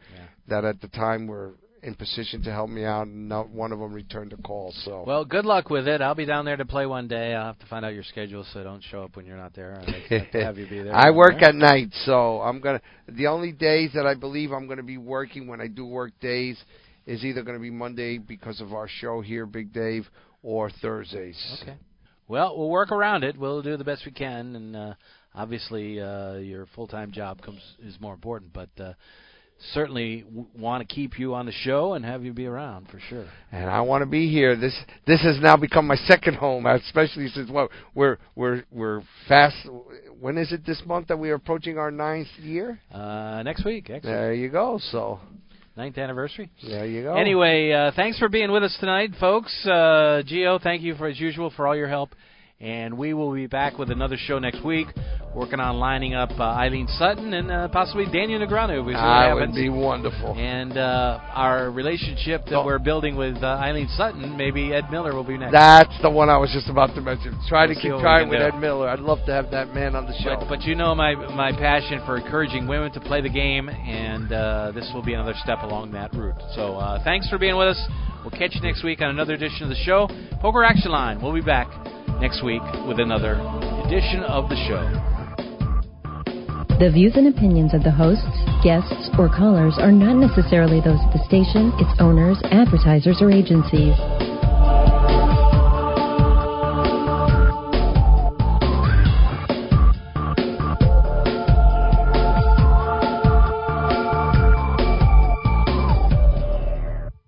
that at the time were in position to help me out, and not one of them returned a call. So Well, good luck with it. I'll be down there to play one day. I'll have to find out your schedule, so don't show up when you're not there. I'd like to have you be there. I work Okay? at night, so I'm gonna. The only days that I believe I'm gonna be working when I do work days is either gonna be Monday because of our show here, Big Dave, or Thursdays. Okay. Well, we'll work around it. We'll do the best we can, and uh, obviously, uh, your full-time job comes is more important. But uh, certainly w- want to keep you on the show and have you be around for sure. And I want to be here. This this has now become my second home, especially since what we're we're we're fast. When is it this month that we are approaching our ninth year? Uh, next week, actually. There you go. So ninth anniversary. there you go. Anyway, uh, thanks for being with us tonight, folks. Uh, Gio, thank you for as usual for all your help. And we will be back with another show next week, working on lining up uh, Eileen Sutton and uh, possibly Daniel Negreanu. We'll see what that happens. would be wonderful. And uh, our relationship that Oh. we're building with uh, Eileen Sutton, maybe Ed Miller will be next. That's the one I was just about to mention. Try We'll to keep trying with do. Ed Miller. I'd love to have that man on the show. But, but you know my my passion for encouraging women to play the game, and uh, this will be another step along that route. So uh, thanks for being with us. We'll catch you next week on another edition of the show. Poker Action Line. We'll be back next week with another edition of the show. The views and opinions of the hosts, guests, or callers are not necessarily those of the station, its owners, advertisers, or agencies.